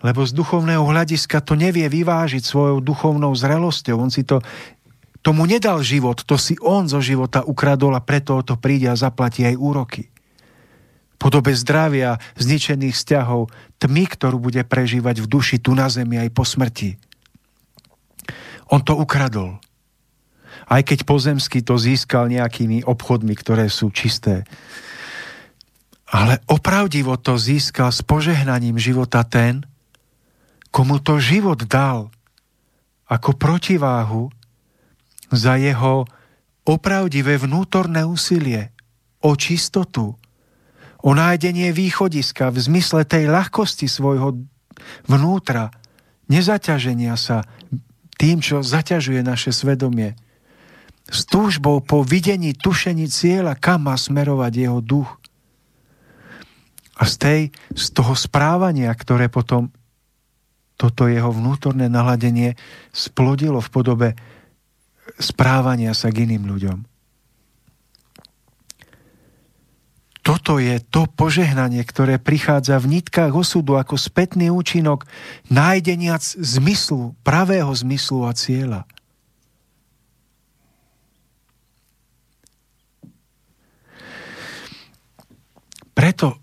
Lebo z duchovného hľadiska to nevie vyvážiť svojou duchovnou zrelosťou. On si to, tomu nedal život, to si on zo života ukradol a preto to príde a zaplatí aj úroky podobe zdravia, zničených vzťahov, tmy, ktorú bude prežívať v duši tu na zemi aj po smrti. On to ukradol. Aj keď pozemsky to získal nejakými obchodmi, ktoré sú čisté. Ale opravdivo to získal s požehnaním života ten, komu to život dal ako protiváhu za jeho opravdivé vnútorné úsilie o čistotu, o nájdenie východiska v zmysle tej ľahkosti svojho vnútra, nezaťaženia sa tým, čo zaťažuje naše svedomie. S túžbou po videní, tušení cieľa, kam má smerovať jeho duch. A z, tej, z toho správania, ktoré potom toto jeho vnútorné naladenie splodilo v podobe správania sa k iným ľuďom. Toto je to požehnanie, ktoré prichádza v nitkách osudu ako spätný účinok nájdenia zmyslu, pravého zmyslu a cieľa. Preto,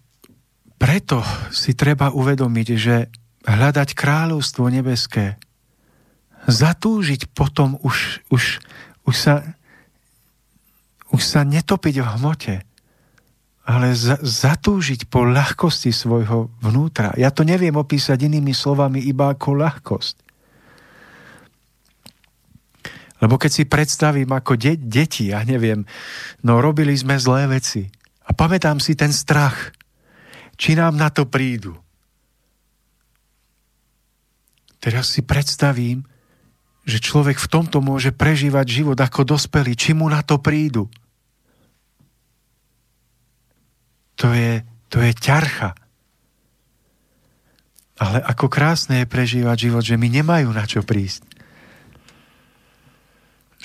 preto si treba uvedomiť, že hľadať kráľovstvo nebeské, zatúžiť potom už, už, už, sa, už sa netopiť v hmote, ale za, zatúžiť po ľahkosti svojho vnútra. Ja to neviem opísať inými slovami iba ako ľahkosť. Lebo keď si predstavím ako de- deti, ja neviem, no robili sme zlé veci. A pamätám si ten strach, či nám na to prídu. Teraz si predstavím, že človek v tomto môže prežívať život ako dospelý, či mu na to prídu. To je, to je ťarcha. Ale ako krásne je prežívať život, že mi nemajú na čo prísť.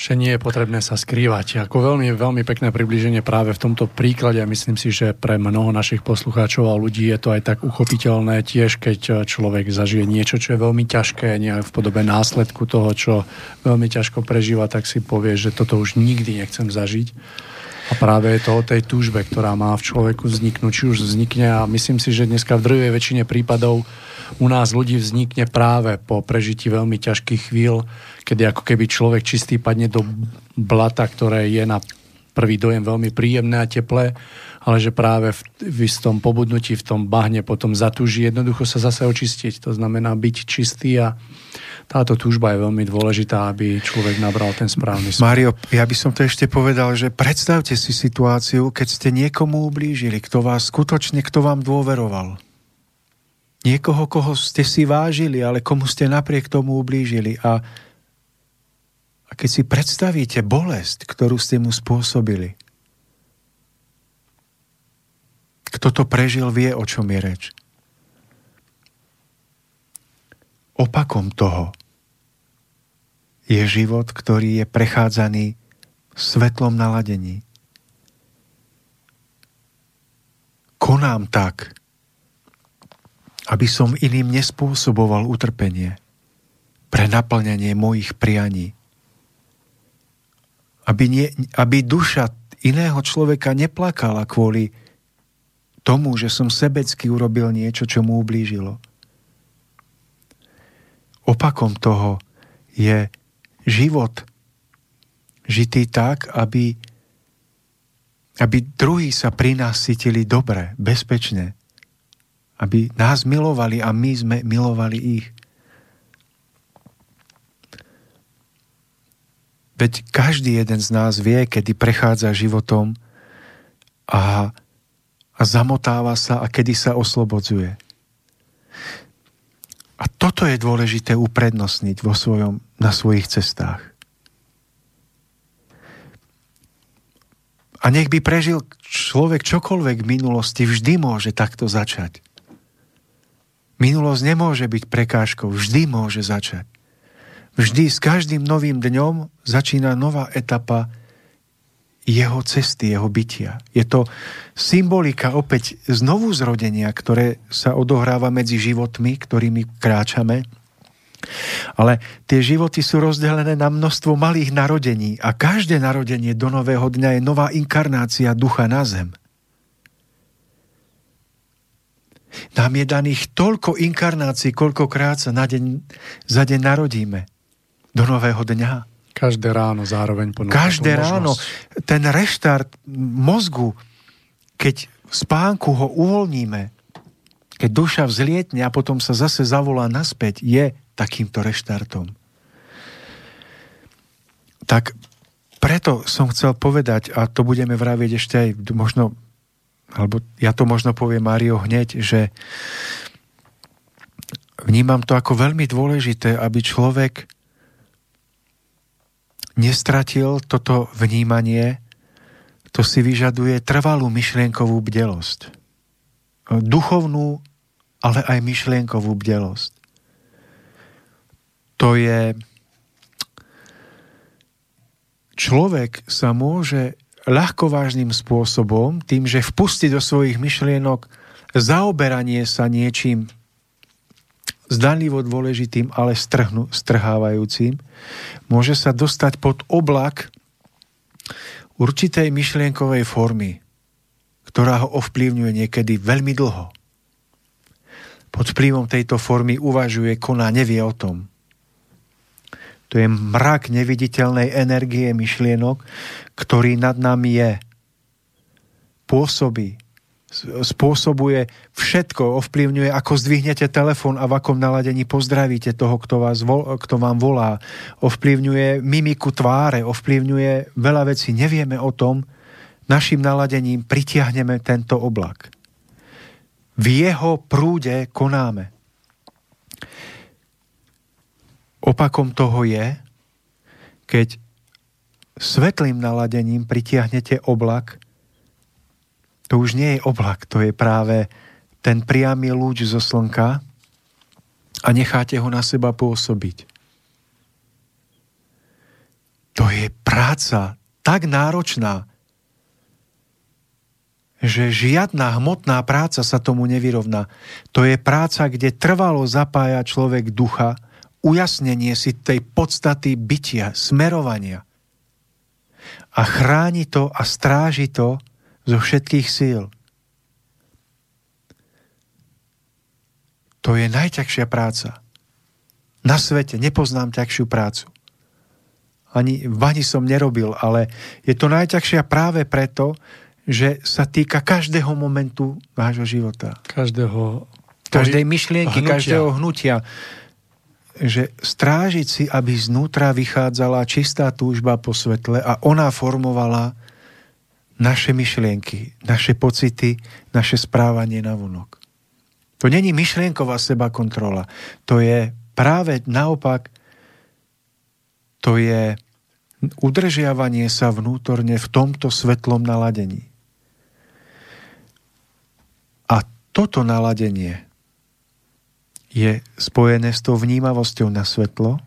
Že nie je potrebné sa skrývať. Ako veľmi, veľmi pekné približenie práve v tomto príklade myslím si, že pre mnoho našich poslucháčov a ľudí je to aj tak uchopiteľné tiež, keď človek zažije niečo, čo je veľmi ťažké, nie v podobe následku toho, čo veľmi ťažko prežíva, tak si povie, že toto už nikdy nechcem zažiť a práve je to o tej túžbe, ktorá má v človeku vzniknúť, či už vznikne a myslím si, že dneska v druhej väčšine prípadov u nás ľudí vznikne práve po prežití veľmi ťažkých chvíľ, kedy ako keby človek čistý padne do blata, ktoré je na prvý dojem veľmi príjemné a teplé, ale že práve v, v istom pobudnutí, v tom bahne potom zatúži jednoducho sa zase očistiť. To znamená byť čistý a táto túžba je veľmi dôležitá, aby človek nabral ten správny smer. Mario, ja by som to ešte povedal, že predstavte si situáciu, keď ste niekomu ublížili, kto vás skutočne, kto vám dôveroval. Niekoho, koho ste si vážili, ale komu ste napriek tomu ublížili. A, a keď si predstavíte bolesť, ktorú ste mu spôsobili, kto to prežil, vie, o čom je reč. Opakom toho je život, ktorý je prechádzaný svetlom naladení. Konám tak, aby som iným nespôsoboval utrpenie pre naplňanie mojich prianí. Aby, nie, aby duša iného človeka neplakala kvôli tomu, že som sebecky urobil niečo, čo mu ublížilo. Opakom toho je život žitý tak, aby, aby druhí sa pri nás cítili dobre, bezpečne. Aby nás milovali a my sme milovali ich. Veď každý jeden z nás vie, kedy prechádza životom a, a zamotáva sa a kedy sa oslobodzuje. A toto je dôležité uprednostniť vo svojom, na svojich cestách. A nech by prežil človek čokoľvek v minulosti, vždy môže takto začať. Minulosť nemôže byť prekážkou, vždy môže začať. Vždy s každým novým dňom začína nová etapa jeho cesty, jeho bytia. Je to symbolika opäť znovu zrodenia, ktoré sa odohráva medzi životmi, ktorými kráčame. Ale tie životy sú rozdelené na množstvo malých narodení a každé narodenie do nového dňa je nová inkarnácia ducha na zem. Nám je daných toľko inkarnácií, koľkokrát sa na deň, za deň narodíme do nového dňa. Každé ráno zároveň ponúka Každé ráno. Ten reštart mozgu, keď spánku ho uvoľníme, keď duša vzlietne a potom sa zase zavolá naspäť, je takýmto reštartom. Tak preto som chcel povedať, a to budeme vravieť ešte aj možno, alebo ja to možno poviem Mário hneď, že vnímam to ako veľmi dôležité, aby človek nestratil toto vnímanie, to si vyžaduje trvalú myšlienkovú bdelosť. Duchovnú, ale aj myšlienkovú bdelosť. To je... Človek sa môže ľahkovážnym spôsobom, tým, že vpustí do svojich myšlienok zaoberanie sa niečím zdanlivo dôležitým, ale strhnu, strhávajúcim, môže sa dostať pod oblak určitej myšlienkovej formy, ktorá ho ovplyvňuje niekedy veľmi dlho. Pod vplyvom tejto formy uvažuje, koná, nevie o tom. To je mrak neviditeľnej energie myšlienok, ktorý nad nami je. Pôsobí, spôsobuje všetko, ovplyvňuje, ako zdvihnete telefón a v akom naladení pozdravíte toho, kto, vás vol, kto vám volá. Ovplyvňuje mimiku tváre, ovplyvňuje veľa vecí. Nevieme o tom, našim naladením pritiahneme tento oblak. V jeho prúde konáme. Opakom toho je, keď svetlým naladením pritiahnete oblak, to už nie je oblak, to je práve ten priamy lúč zo slnka a necháte ho na seba pôsobiť. To je práca tak náročná, že žiadna hmotná práca sa tomu nevyrovná. To je práca, kde trvalo zapája človek ducha, ujasnenie si tej podstaty bytia, smerovania. A chráni to a stráži to zo všetkých síl. To je najťažšia práca. Na svete nepoznám ťažšiu prácu. Ani v bani som nerobil, ale je to najťažšia práve preto, že sa týka každého momentu vášho života. Každého každej myšlienky, hnutia. každého hnutia. Že strážiť si, aby znútra vychádzala čistá túžba po svetle a ona formovala naše myšlienky, naše pocity, naše správanie na vonok. To není myšlienková seba kontrola. To je práve naopak, to je udržiavanie sa vnútorne v tomto svetlom naladení. A toto naladenie je spojené s tou vnímavosťou na svetlo.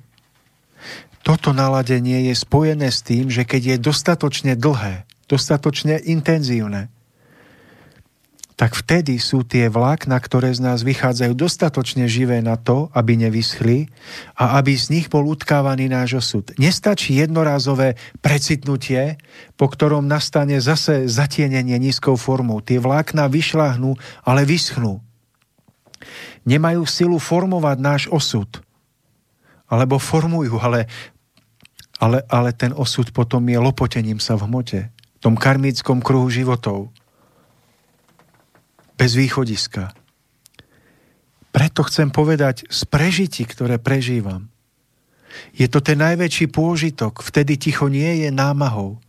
Toto naladenie je spojené s tým, že keď je dostatočne dlhé, dostatočne intenzívne, tak vtedy sú tie vlákna, ktoré z nás vychádzajú dostatočne živé na to, aby nevyschli a aby z nich bol utkávaný náš osud. Nestačí jednorázové precitnutie, po ktorom nastane zase zatienenie nízkou formou. Tie vlákna vyšľahnú, ale vyschnú. Nemajú silu formovať náš osud. Alebo formujú, ale, ale, ale ten osud potom je lopotením sa v hmote. Tom karmickom kruhu životov bez východiska. Preto chcem povedať z prežití, ktoré prežívam. Je to ten najväčší pôžitok. Vtedy ticho nie je námahou.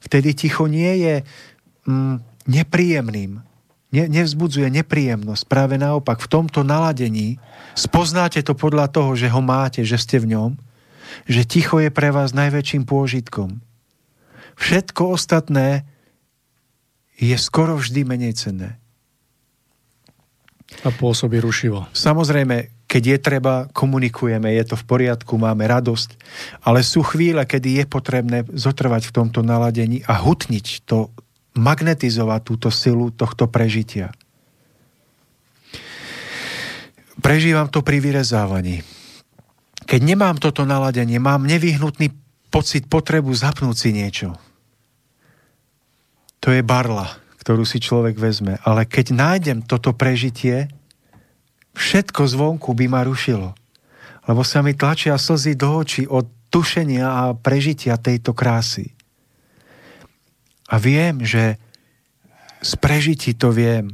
Vtedy ticho nie je mm, nepríjemným. Ne, nevzbudzuje nepríjemnosť. Práve naopak, v tomto naladení spoznáte to podľa toho, že ho máte, že ste v ňom, že ticho je pre vás najväčším pôžitkom. Všetko ostatné je skoro vždy menej cenné. A pôsobí rušivo. Samozrejme, keď je treba, komunikujeme, je to v poriadku, máme radosť, ale sú chvíle, kedy je potrebné zotrvať v tomto naladení a hutniť to, magnetizovať túto silu tohto prežitia. Prežívam to pri vyrezávaní. Keď nemám toto naladenie, mám nevyhnutný pocit, potrebu zapnúť si niečo. To je barla ktorú si človek vezme. Ale keď nájdem toto prežitie, všetko zvonku by ma rušilo. Lebo sa mi tlačia slzy do očí od tušenia a prežitia tejto krásy. A viem, že z prežití to viem,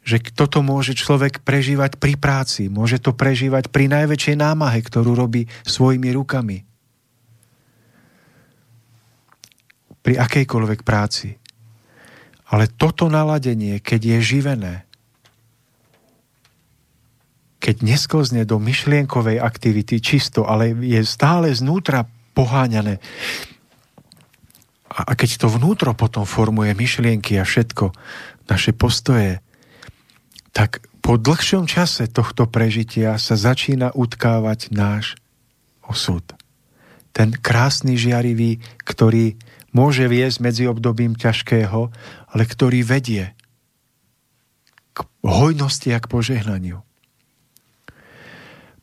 že toto môže človek prežívať pri práci, môže to prežívať pri najväčšej námahe, ktorú robí svojimi rukami. Pri akejkoľvek práci. Ale toto naladenie, keď je živené, keď nesklzne do myšlienkovej aktivity čisto, ale je stále znútra poháňané, a keď to vnútro potom formuje myšlienky a všetko, naše postoje, tak po dlhšom čase tohto prežitia sa začína utkávať náš osud. Ten krásny žiarivý, ktorý môže viesť medzi obdobím ťažkého, ale ktorý vedie k hojnosti a k požehnaniu.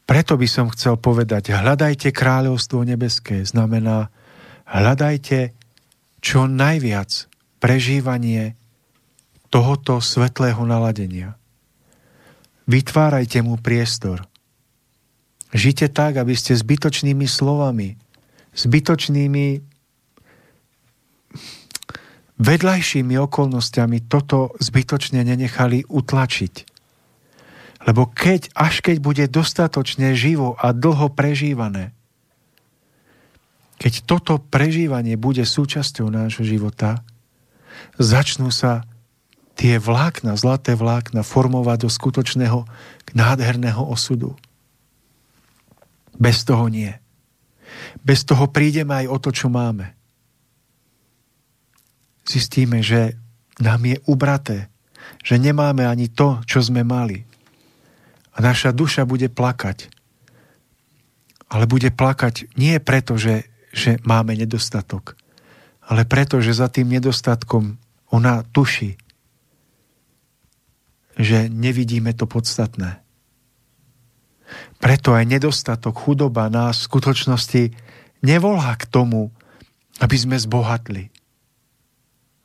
Preto by som chcel povedať, hľadajte kráľovstvo nebeské, znamená hľadajte čo najviac prežívanie tohoto svetlého naladenia. Vytvárajte mu priestor. Žite tak, aby ste zbytočnými slovami, zbytočnými vedľajšími okolnostiami toto zbytočne nenechali utlačiť. Lebo keď, až keď bude dostatočne živo a dlho prežívané, keď toto prežívanie bude súčasťou nášho života, začnú sa tie vlákna, zlaté vlákna formovať do skutočného nádherného osudu. Bez toho nie. Bez toho prídeme aj o to, čo máme zistíme, že nám je ubraté, že nemáme ani to, čo sme mali. A naša duša bude plakať. Ale bude plakať nie preto, že, že máme nedostatok, ale preto, že za tým nedostatkom ona tuší, že nevidíme to podstatné. Preto aj nedostatok, chudoba nás v skutočnosti nevolá k tomu, aby sme zbohatli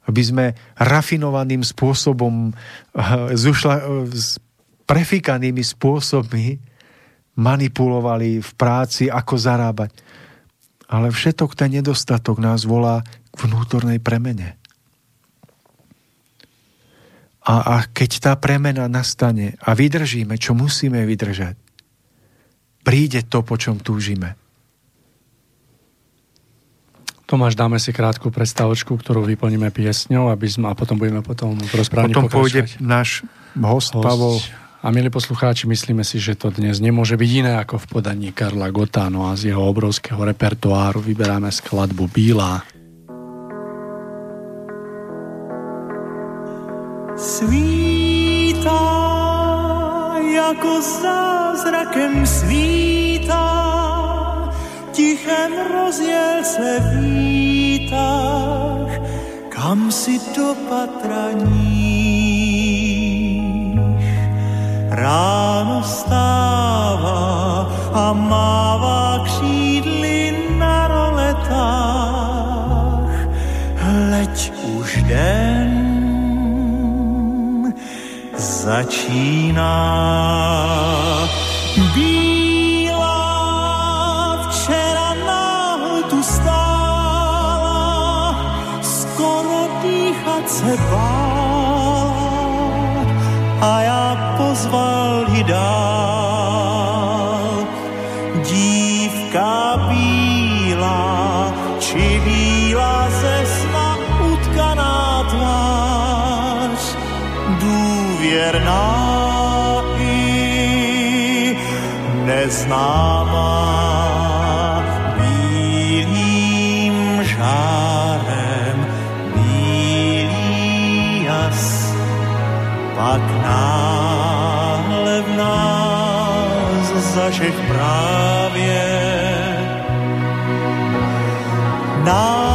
aby sme rafinovaným spôsobom, zušla, s prefikanými spôsobmi manipulovali v práci, ako zarábať. Ale všetok ten nedostatok nás volá k vnútornej premene. A, a keď tá premena nastane a vydržíme, čo musíme vydržať, príde to, po čom túžime. Tomáš, dáme si krátku predstavočku, ktorú vyplníme piesňou aby sme, a potom budeme potom v rozprávaní Potom pôjde náš host, host Pavol. A milí poslucháči, myslíme si, že to dnes nemôže byť iné ako v podaní Karla Gota, no a z jeho obrovského repertoáru vyberáme skladbu Bílá. Svítá, jako zázrakem svítá, tichem rozjel se výtah, kam si do patraní. ráno stává a mává křídly na roletách. Hleď už den začíná. Bílá se bála a já pozval ji dál. Dívka bílá, či bílá ze sna utkaná tvář, důvěrná i neznámá. Náhle v nás zažeh právě. Náruč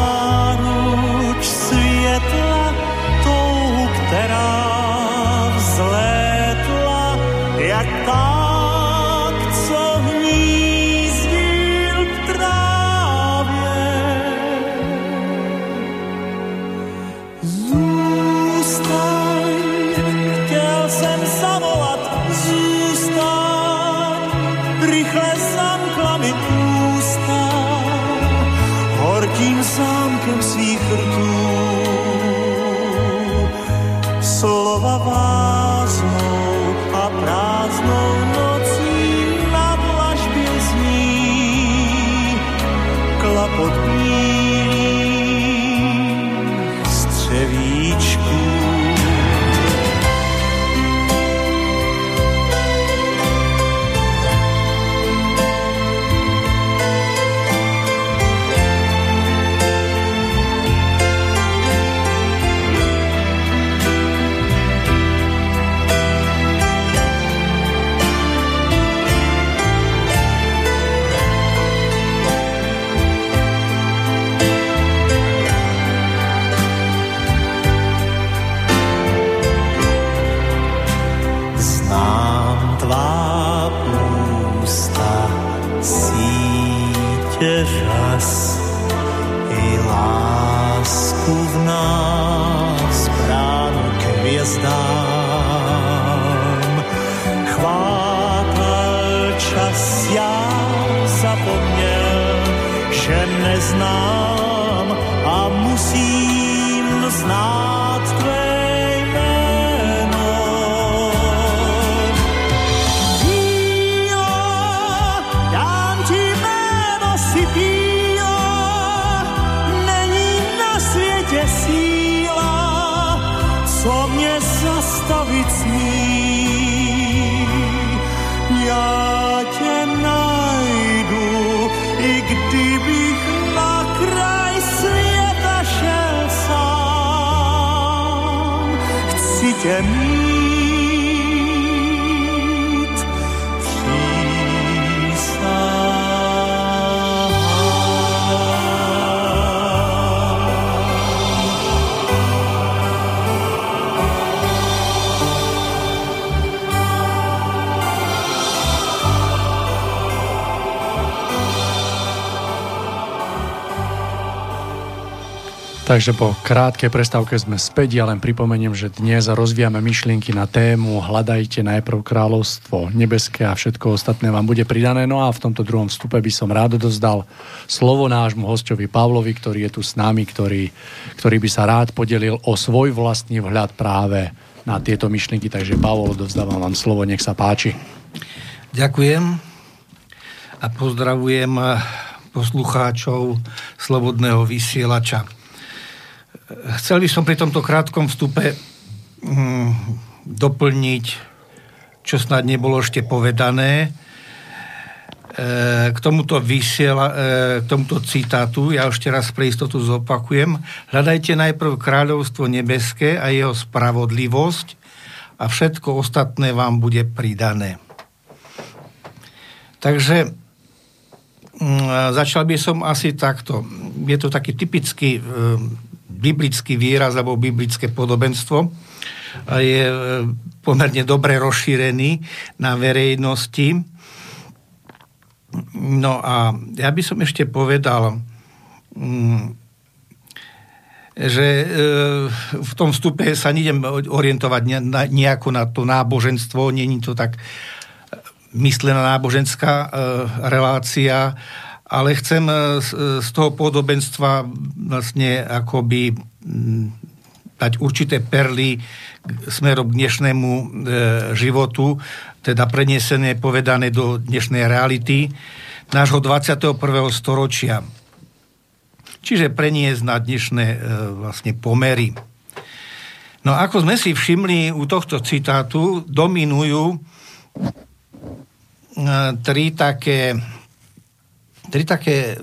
pod plín. Takže po krátkej prestávke sme späť. Ja len pripomeniem, že dnes rozvíjame myšlienky na tému Hľadajte najprv kráľovstvo nebeské a všetko ostatné vám bude pridané. No a v tomto druhom vstupe by som rád dozdal slovo nášmu hostovi Pavlovi, ktorý je tu s nami, ktorý, ktorý by sa rád podelil o svoj vlastný vhľad práve na tieto myšlienky. Takže Pavol, dovzdávam vám slovo, nech sa páči. Ďakujem a pozdravujem poslucháčov Slobodného vysielača. Chcel by som pri tomto krátkom vstupe hm, doplniť, čo snad nebolo ešte povedané, e, k tomuto, vysiela, e, k tomuto citátu, ja ešte raz pre istotu zopakujem, hľadajte najprv kráľovstvo nebeské a jeho spravodlivosť a všetko ostatné vám bude pridané. Takže hm, začal by som asi takto. Je to taký typický hm, biblický výraz alebo biblické podobenstvo. je e, pomerne dobre rozšírený na verejnosti. No a ja by som ešte povedal, mm, že e, v tom vstupe sa nejdem orientovať nejako na to náboženstvo, není to tak myslená náboženská relácia, ale chcem z toho podobenstva vlastne akoby dať určité perly smerom k dnešnému e, životu, teda prenesené, povedané do dnešnej reality nášho 21. storočia. Čiže preniesť na dnešné e, vlastne pomery. No ako sme si všimli u tohto citátu, dominujú e, tri také, tri také,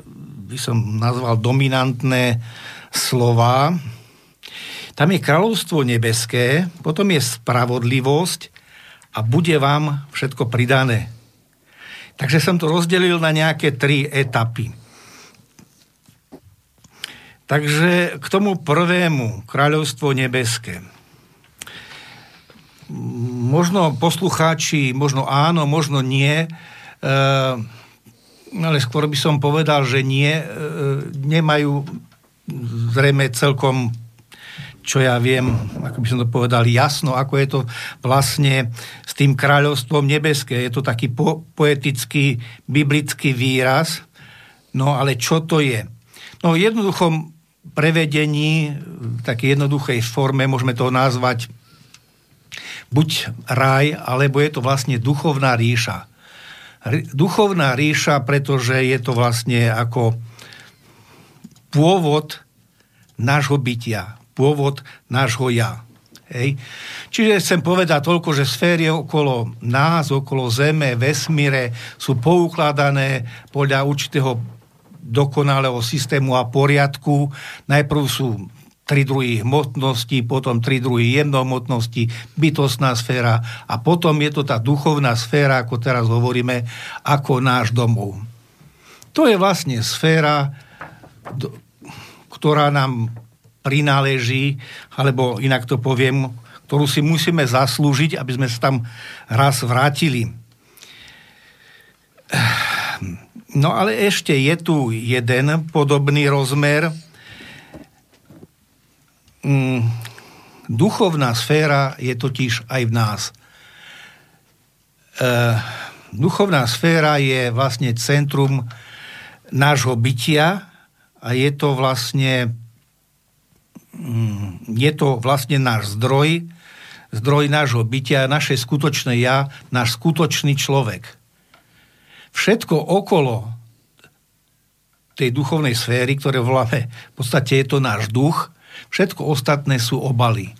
by som nazval, dominantné slova, tam je kráľovstvo nebeské, potom je spravodlivosť a bude vám všetko pridané. Takže som to rozdelil na nejaké tri etapy. Takže k tomu prvému, kráľovstvo nebeské. Možno poslucháči, možno áno, možno nie, e, ale skôr by som povedal, že nie, e, nemajú zrejme celkom čo ja viem, ako by som to povedal, jasno, ako je to vlastne s tým kráľovstvom nebeské. Je to taký po, poetický, biblický výraz. No ale čo to je? No jednoduchom prevedení, v takej jednoduchej forme, môžeme to nazvať buď raj, alebo je to vlastne duchovná ríša. Duchovná ríša, pretože je to vlastne ako pôvod nášho bytia pôvod nášho ja. Hej. Čiže chcem povedať toľko, že sféry okolo nás, okolo Zeme, vesmíre sú poukladané podľa určitého dokonalého systému a poriadku. Najprv sú tri druhy hmotnosti, potom tri druhy jemnohmotnosti, bytostná sféra a potom je to tá duchovná sféra, ako teraz hovoríme, ako náš domov. To je vlastne sféra, ktorá nám prináleží, alebo inak to poviem, ktorú si musíme zaslúžiť, aby sme sa tam raz vrátili. No ale ešte je tu jeden podobný rozmer. Mm, duchovná sféra je totiž aj v nás. E, duchovná sféra je vlastne centrum nášho bytia a je to vlastne Mm, je to vlastne náš zdroj, zdroj nášho bytia, naše skutočné ja, náš skutočný človek. Všetko okolo tej duchovnej sféry, ktoré voláme, v podstate je to náš duch, všetko ostatné sú obaly.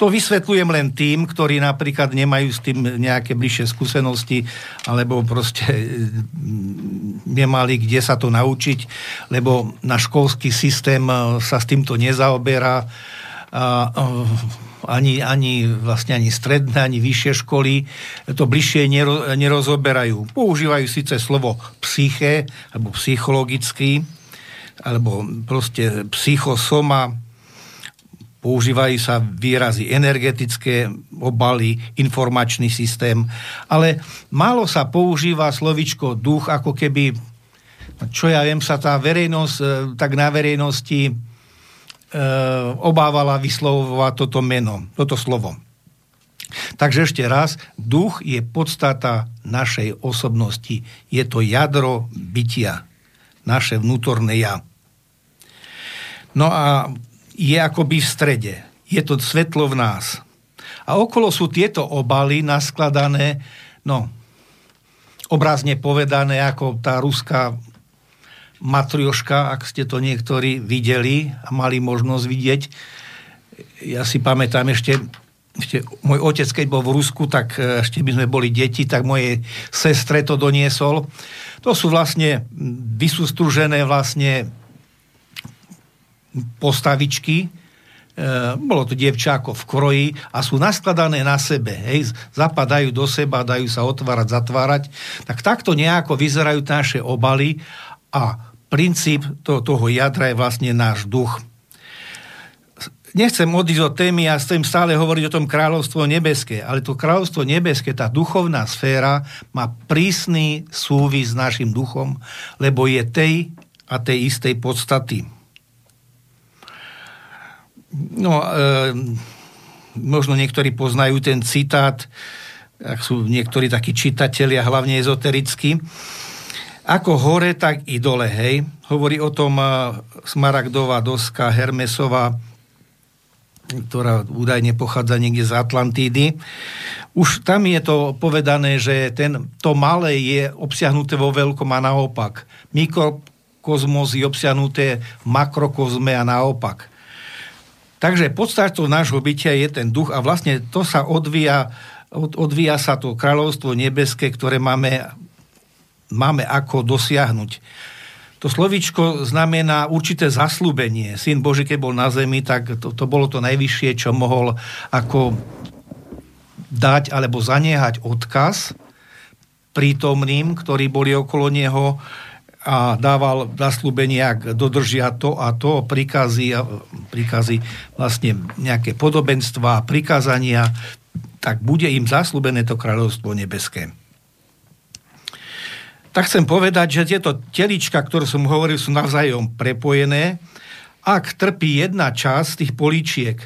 To vysvetľujem len tým, ktorí napríklad nemajú s tým nejaké bližšie skúsenosti, alebo proste mm, nemali kde sa to naučiť, lebo na školský systém e, sa s týmto nezaoberá. A, e, ani, ani vlastne ani stredné, ani vyššie školy to bližšie nero, nerozoberajú. Používajú síce slovo psyché, alebo psychologický, alebo proste psychosoma, používajú sa výrazy energetické obaly, informačný systém, ale málo sa používa slovičko duch, ako keby, čo ja viem, sa tá verejnosť, e, tak na verejnosti e, obávala vyslovovať toto meno, toto slovo. Takže ešte raz, duch je podstata našej osobnosti. Je to jadro bytia, naše vnútorné ja. No a je akoby v strede. Je to svetlo v nás. A okolo sú tieto obaly naskladané, no, obrazne povedané, ako tá ruská matrioška, ak ste to niektorí videli a mali možnosť vidieť. Ja si pamätám ešte, ešte môj otec, keď bol v Rusku, tak e, ešte by sme boli deti, tak mojej sestre to doniesol. To sú vlastne vysústružené vlastne postavičky, e, bolo to dievčáko v kroji a sú naskladané na sebe, hej, zapadajú do seba, dajú sa otvárať, zatvárať, tak takto nejako vyzerajú naše obaly a princíp to, toho jadra je vlastne náš duch. nechcem odísť od témy a chcem stále hovoriť o tom kráľovstvo nebeské, ale to kráľovstvo nebeské, tá duchovná sféra má prísny súvis s našim duchom, lebo je tej a tej istej podstaty. No, e, možno niektorí poznajú ten citát, ak sú niektorí takí čitatelia, hlavne ezoterickí. Ako hore, tak i dole, hej. Hovorí o tom e, smaragdová doska Hermesova, ktorá údajne pochádza niekde z Atlantídy. Už tam je to povedané, že ten, to malé je obsiahnuté vo veľkom a naopak. Mikrokozmos je obsiahnuté v makrokozme a naopak. Takže podstatou nášho bytia je ten duch a vlastne to sa odvíja, od, odvíja sa to kráľovstvo nebeské, ktoré máme, máme ako dosiahnuť. To slovičko znamená určité zaslúbenie. Syn Boží, keď bol na zemi, tak to, to bolo to najvyššie, čo mohol ako dať alebo zaniehať odkaz prítomným, ktorí boli okolo neho a dával zaslúbenie, ak dodržia to a to, prikazy, prikazy vlastne nejaké podobenstva, prikázania, tak bude im zaslúbené to kráľovstvo nebeské. Tak chcem povedať, že tieto telička, ktoré som hovoril, sú navzájom prepojené. Ak trpí jedna časť tých políčiek,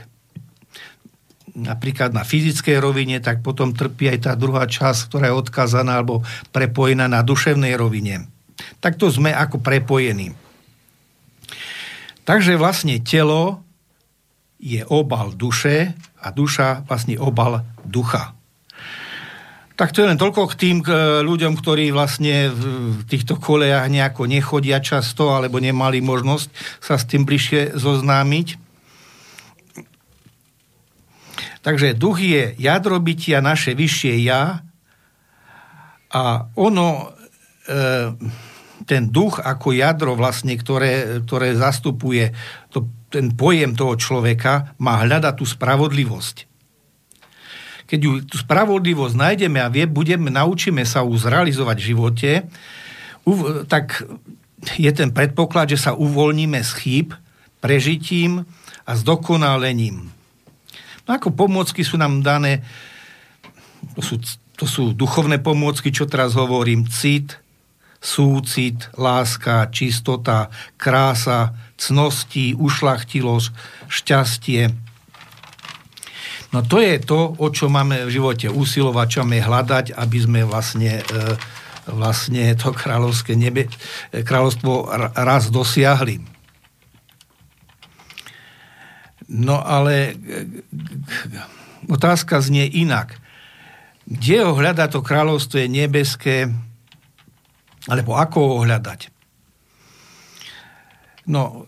napríklad na fyzickej rovine, tak potom trpí aj tá druhá časť, ktorá je odkazaná alebo prepojená na duševnej rovine. Takto sme ako prepojení. Takže vlastne telo je obal duše a duša vlastne obal ducha. Tak to je len toľko k tým k ľuďom, ktorí vlastne v týchto kolejach nejako nechodia často alebo nemali možnosť sa s tým bližšie zoznámiť. Takže duch je jadro bytia naše vyššie ja a ono e, ten duch ako jadro vlastne, ktoré, ktoré zastupuje to, ten pojem toho človeka, má hľadať tú spravodlivosť. Keď ju, tú spravodlivosť nájdeme a vie, budeme, naučíme sa ju zrealizovať v živote, uv, tak je ten predpoklad, že sa uvoľníme z chýb, prežitím a zdokonalením. No ako pomôcky sú nám dané, to sú, to sú duchovné pomôcky, čo teraz hovorím, cit, súcit, láska, čistota, krása, cnosti, ušlachtilosť, šťastie. No to je to, o čo máme v živote usilovať, čo máme hľadať, aby sme vlastne, e, vlastne to kráľovské nebe, kráľovstvo raz dosiahli. No ale otázka znie inak. Kde ho hľadá to kráľovstvo je nebeské, alebo ako ho hľadať? No,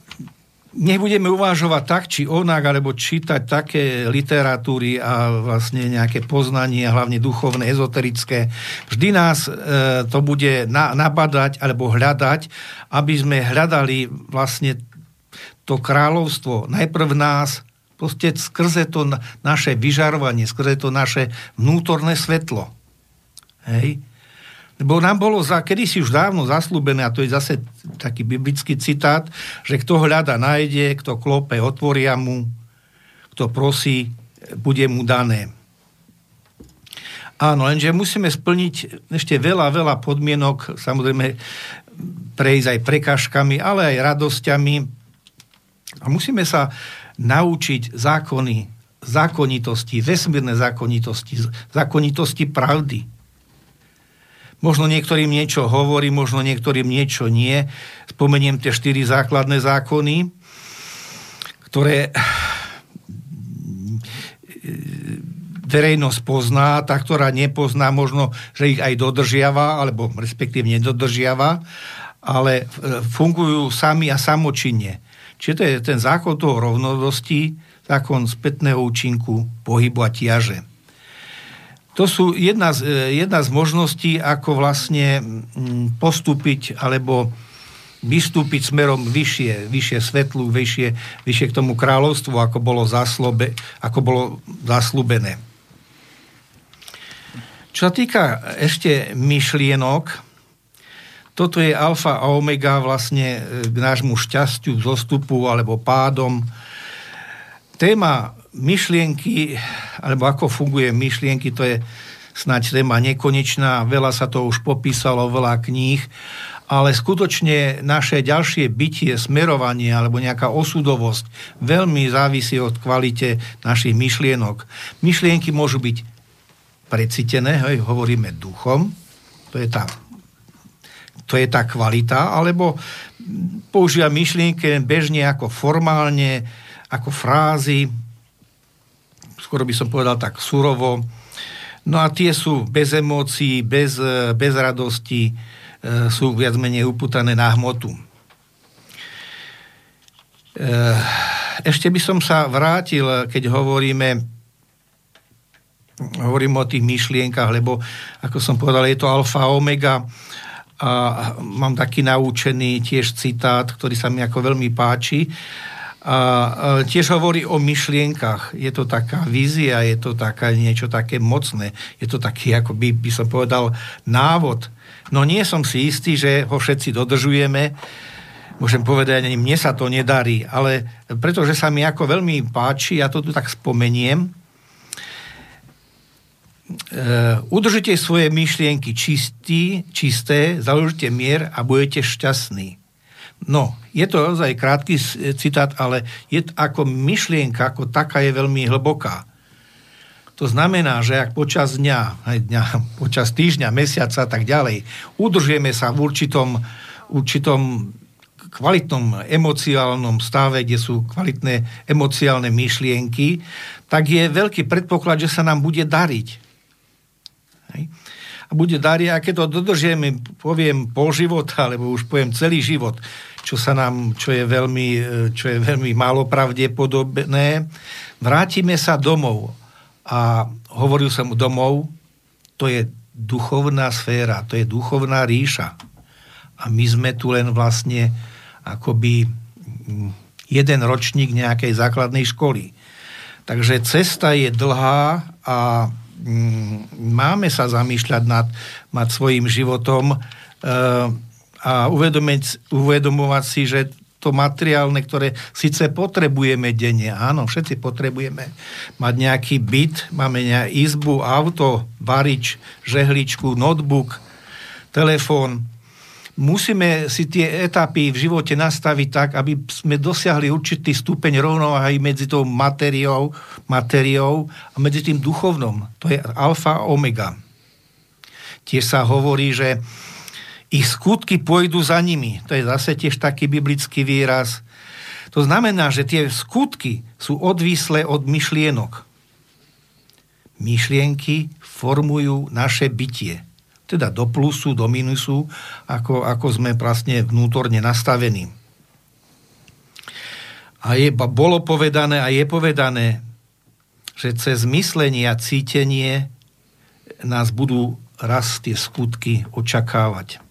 nebudeme uvážovať tak, či onak, alebo čítať také literatúry a vlastne nejaké poznanie, hlavne duchovné, ezoterické. Vždy nás e, to bude na, nabadať alebo hľadať, aby sme hľadali vlastne to kráľovstvo. Najprv nás, proste skrze to naše vyžarovanie, skrze to naše vnútorné svetlo. Hej? Lebo nám bolo za, kedysi už dávno zaslúbené, a to je zase taký biblický citát, že kto hľada nájde, kto klope, otvoria mu, kto prosí, bude mu dané. Áno, lenže musíme splniť ešte veľa, veľa podmienok, samozrejme prejsť aj prekážkami, ale aj radosťami. A musíme sa naučiť zákony, zákonitosti, vesmírne zákonitosti, zákonitosti pravdy. Možno niektorým niečo hovorí, možno niektorým niečo nie. Spomeniem tie štyri základné zákony, ktoré verejnosť pozná, tá, ktorá nepozná, možno, že ich aj dodržiava, alebo respektíve nedodržiava, ale e, fungujú sami a samočinne. Čiže to je ten zákon toho rovnodosti, zákon spätného účinku, pohybu a tiaže. To sú jedna z, e, jedna z možností, ako vlastne mm, postúpiť alebo vystúpiť smerom vyššie, vyššie svetlu, vyššie, vyššie k tomu kráľovstvu, ako bolo, zaslobe, ako bolo zaslúbené. Čo sa týka ešte myšlienok, toto je alfa a omega vlastne e, k nášmu šťastiu, zostupu alebo pádom. téma myšlienky, alebo ako funguje myšlienky, to je snáď téma nekonečná, veľa sa to už popísalo, veľa kníh, ale skutočne naše ďalšie bytie, smerovanie alebo nejaká osudovosť veľmi závisí od kvalite našich myšlienok. Myšlienky môžu byť precitené, hej, hovoríme duchom, to je tá to je tá kvalita, alebo používa myšlienky bežne ako formálne, ako frázy, skoro by som povedal tak surovo. No a tie sú bez emócií, bez, bez radosti, e, sú viac menej uputané na hmotu. E, ešte by som sa vrátil, keď hovoríme hovorím o tých myšlienkach, lebo ako som povedal, je to alfa omega a mám taký naučený tiež citát, ktorý sa mi ako veľmi páči. A tiež hovorí o myšlienkach. Je to taká vízia, je to taká, niečo také mocné. Je to taký, ako by, by som povedal, návod. No nie som si istý, že ho všetci dodržujeme. Môžem povedať, ani mne sa to nedarí, ale pretože sa mi ako veľmi páči, ja to tu tak spomeniem, Eh, udržite svoje myšlienky čistý, čisté, založite mier a budete šťastní. No, je to ozaj krátky citát, ale je ako myšlienka, ako taká je veľmi hlboká. To znamená, že ak počas dňa, aj dňa, počas týždňa, mesiaca a tak ďalej, udržujeme sa v určitom, určitom kvalitnom emocionálnom stave, kde sú kvalitné emociálne myšlienky, tak je veľký predpoklad, že sa nám bude dariť. Hej. A bude daria, a keď to dodržieme, poviem pol života, alebo už poviem celý život, čo sa nám, čo je veľmi, čo je veľmi málo pravdepodobné, vrátime sa domov. A hovoril som domov, to je duchovná sféra, to je duchovná ríša. A my sme tu len vlastne akoby mm, jeden ročník nejakej základnej školy. Takže cesta je dlhá a máme sa zamýšľať nad, nad svojim životom eh, a uvedomovať si, že to materiálne, ktoré síce potrebujeme denne, áno, všetci potrebujeme mať nejaký byt, máme nejakú izbu, auto, varič, žehličku, notebook, telefón, musíme si tie etapy v živote nastaviť tak, aby sme dosiahli určitý stupeň rovnováhy medzi tou materiou, materiou a medzi tým duchovnom. To je alfa omega. Tiež sa hovorí, že ich skutky pôjdu za nimi. To je zase tiež taký biblický výraz. To znamená, že tie skutky sú odvislé od myšlienok. Myšlienky formujú naše bytie teda do plusu, do minusu, ako, ako sme vlastne vnútorne nastavení. A je, bolo povedané a je povedané, že cez myslenie a cítenie nás budú raz tie skutky očakávať.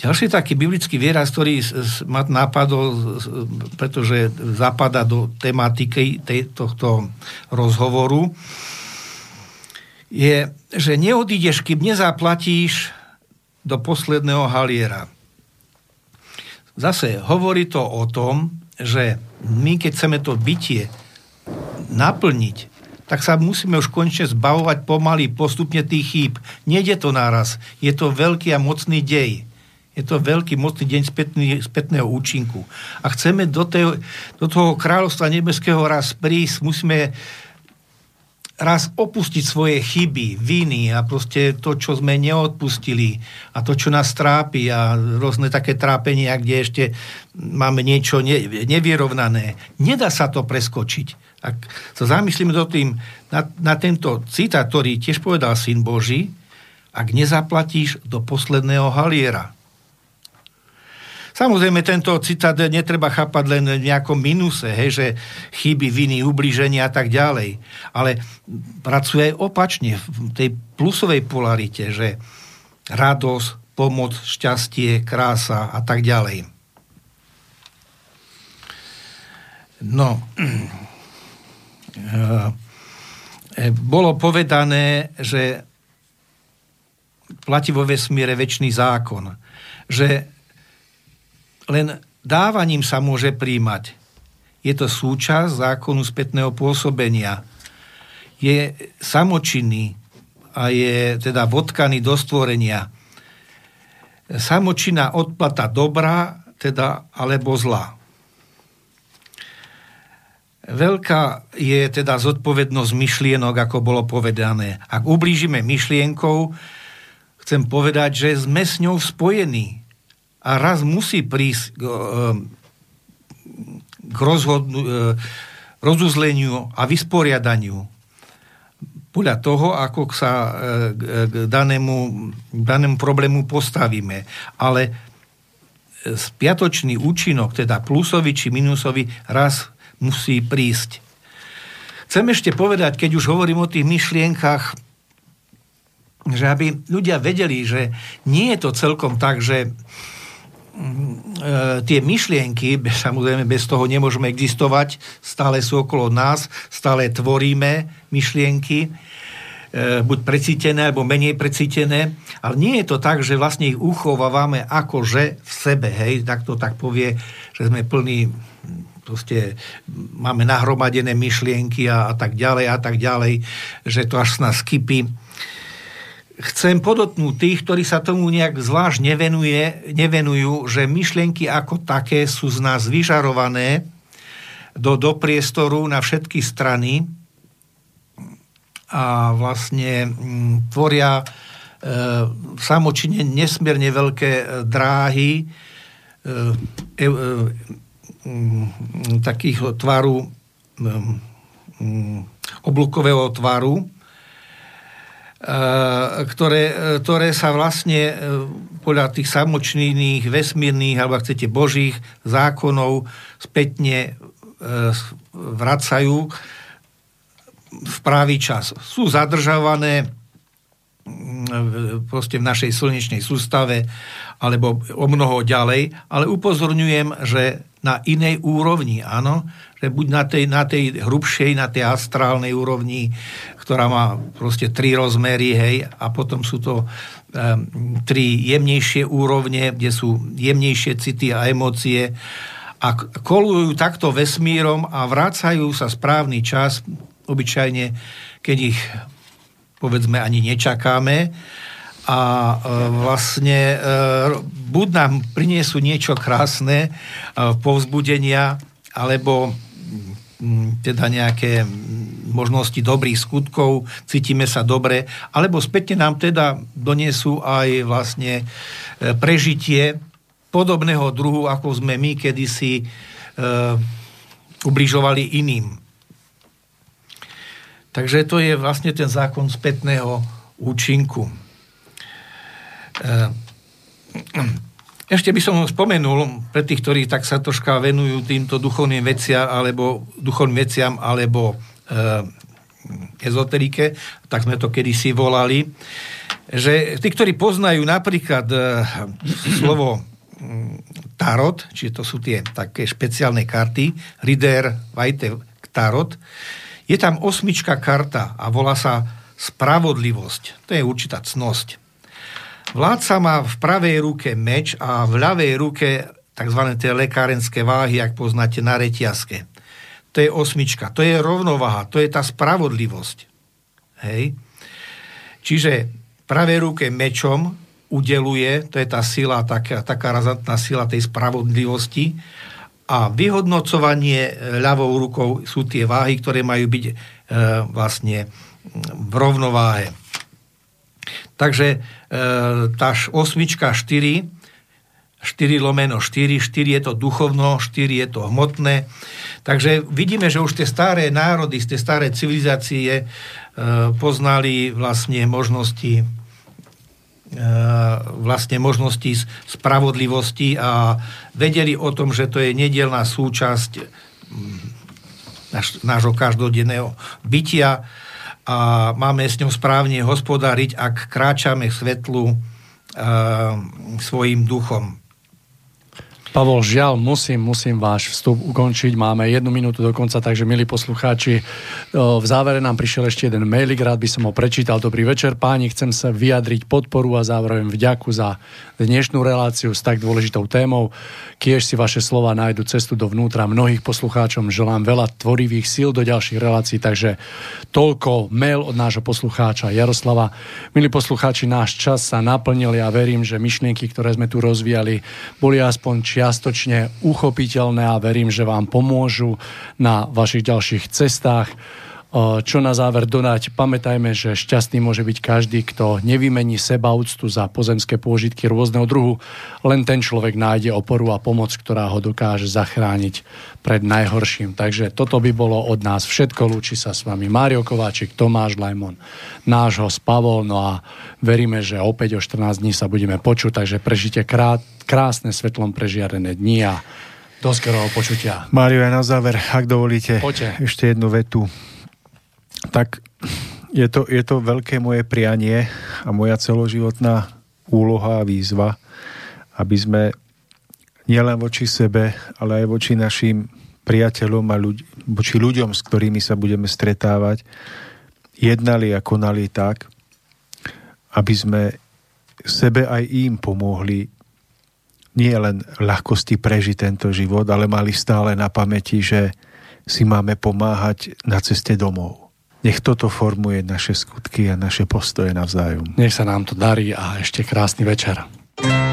Ďalší taký biblický výraz, ktorý ma napadol, pretože zapada do tematiky tohto rozhovoru, je, že neodídeš, kým nezaplatíš do posledného haliera. Zase hovorí to o tom, že my, keď chceme to bytie naplniť, tak sa musíme už konečne zbavovať pomaly, postupne tých chýb. Nede to naraz. Je to veľký a mocný dej. Je to veľký, mocný deň spätného účinku. A chceme do, tej, do toho kráľovstva nebeského raz prísť, musíme raz opustiť svoje chyby, viny a proste to, čo sme neodpustili a to, čo nás trápi a rôzne také trápenia, kde ešte máme niečo ne, nevyrovnané. Nedá sa to preskočiť. Ak sa zamyslíme do tým, na, na tento citát, ktorý tiež povedal Syn Boží, ak nezaplatíš do posledného haliera. Samozrejme, tento citát netreba chápať len v nejakom minuse, hej, že chyby, viny, ubliženia a tak ďalej. Ale pracuje aj opačne, v tej plusovej polarite, že radosť, pomoc, šťastie, krása a tak ďalej. No, e, bolo povedané, že platí vo vesmíre väčší zákon, že len dávaním sa môže príjmať. je to súčasť zákonu spätného pôsobenia. Je samočinný a je teda vodkaný do stvorenia. Samočinná odplata dobrá, teda alebo zlá. Veľká je teda zodpovednosť myšlienok, ako bolo povedané. Ak ublížime myšlienkou, chcem povedať, že sme s ňou spojení. A raz musí prísť k, k rozhodnu, e, rozuzleniu a vysporiadaniu podľa toho, ako sa e, k danému, danému problému postavíme. Ale spiatočný účinok, teda plusový či minusový, raz musí prísť. Chcem ešte povedať, keď už hovorím o tých myšlienkach, že aby ľudia vedeli, že nie je to celkom tak, že tie myšlienky, samozrejme bez toho nemôžeme existovať, stále sú okolo nás, stále tvoríme myšlienky, e, buď precítené, alebo menej precítené, ale nie je to tak, že vlastne ich uchovávame akože v sebe, hej, tak to tak povie, že sme plní proste máme nahromadené myšlienky a, a tak ďalej a tak ďalej, že to až nás kypí. Chcem podotnúť tých, ktorí sa tomu nejak zvlášť nevenuje, nevenujú, že myšlienky ako také sú z nás vyžarované do, do priestoru na všetky strany a vlastne mm, tvoria e, samočine nesmierne veľké e, dráhy, e, e, Mm, takých tvaru mm, mm, oblúkového tvaru, e, ktoré, ktoré sa vlastne e, podľa tých samočných, vesmírnych, alebo ak chcete, božích zákonov spätne vracajú v právý čas. Sú zadržavané proste v našej slnečnej sústave alebo o mnoho ďalej, ale upozorňujem, že na inej úrovni, áno, že buď na tej, na tej hrubšej, na tej astrálnej úrovni, ktorá má proste tri rozmery, hej, a potom sú to um, tri jemnejšie úrovne, kde sú jemnejšie city a emócie. A kolujú takto vesmírom a vrácajú sa správny čas, obyčajne, keď ich povedzme ani nečakáme a e, vlastne e, buď nám priniesú niečo krásne, e, povzbudenia, alebo teda nejaké možnosti dobrých skutkov, cítime sa dobre, alebo spätne nám teda donesú aj vlastne prežitie podobného druhu, ako sme my kedysi ubližovali iným. Takže to je vlastne ten zákon spätného účinku. Eh, ešte by som spomenul pre tých, ktorí tak sa troška venujú týmto duchovným veciam alebo, duchovným veciam alebo e, ezoterike, tak sme to kedysi volali, že tí, ktorí poznajú napríklad e, slovo mm, tarot, čiže to sú tie také špeciálne karty, Rider, Vajte, tarot, je tam osmička karta a volá sa spravodlivosť. To je určitá cnosť. Vládca má v pravej ruke meč a v ľavej ruke tzv. tie lekárenské váhy, ak poznáte na reťazke. To je osmička, to je rovnováha, to je tá spravodlivosť. Hej? Čiže pravej ruke mečom udeluje, to je tá sila, taká, taká razantná sila tej spravodlivosti a vyhodnocovanie ľavou rukou sú tie váhy, ktoré majú byť e, vlastne v rovnováhe. Takže e, tá osmička 4, 4 lomeno 4, 4 je to duchovno, 4 je to hmotné. Takže vidíme, že už tie staré národy, tie staré civilizácie e, poznali vlastne možnosti e, vlastne možnosti spravodlivosti a vedeli o tom, že to je nedielná súčasť nášho každodenného bytia a máme s ňou správne hospodariť, ak kráčame k svetlu uh, svojim duchom. Pavol, žiaľ, musím, musím váš vstup ukončiť. Máme jednu minútu do konca, takže milí poslucháči, v závere nám prišiel ešte jeden mailik, rád by som ho prečítal. Dobrý večer, páni, chcem sa vyjadriť podporu a zároveň vďaku za dnešnú reláciu s tak dôležitou témou. Kiež si vaše slova nájdu cestu dovnútra mnohých poslucháčom. Želám veľa tvorivých síl do ďalších relácií, takže toľko mail od nášho poslucháča Jaroslava. Milí poslucháči, náš čas sa naplnil. Ja verím, že myšlienky, ktoré sme tu rozvíjali, boli aspoň či čiastočne uchopiteľné a verím, že vám pomôžu na vašich ďalších cestách. Čo na záver dodať, pamätajme, že šťastný môže byť každý, kto nevymení seba úctu za pozemské pôžitky rôzneho druhu. Len ten človek nájde oporu a pomoc, ktorá ho dokáže zachrániť pred najhorším. Takže toto by bolo od nás všetko. Lúči sa s vami Mário Kováčik, Tomáš Lajmon, nášho spavol. No a veríme, že opäť o 14 dní sa budeme počuť, takže prežite krát, krásne svetlom prežiarené dni a do skorého počutia. Mário, aj na záver, ak dovolíte, Poďte. ešte jednu vetu tak je to, je to veľké moje prianie a moja celoživotná úloha a výzva, aby sme nielen voči sebe, ale aj voči našim priateľom a ľudí, voči ľuďom, s ktorými sa budeme stretávať, jednali a konali tak, aby sme sebe aj im pomohli nie len ľahkosti prežiť tento život, ale mali stále na pamäti, že si máme pomáhať na ceste domov. Nech toto formuje naše skutky a naše postoje navzájom. Nech sa nám to darí a ešte krásny večer. Býval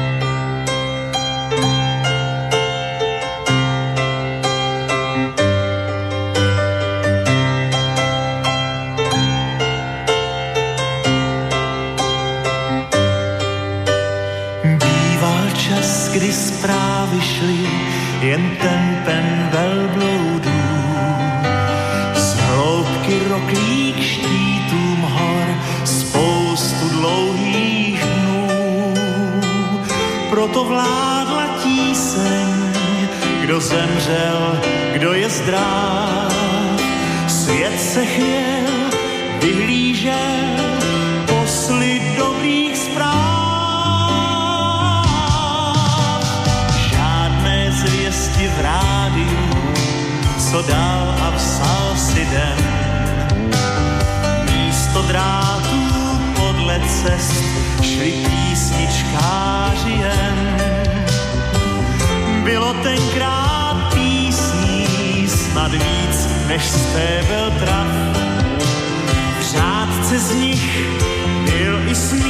Proto vládla tíseň, kdo zemřel, kdo je zdráv. Svět se chvěl, vyhlížel posly dobrých zpráv. Žádné zvěsti v rádiu, co dál a psal si den místo drátů podle cest šli písničkáři jen. Bylo tenkrát písní snad víc, než byl traf. V řádce z nich byl i smích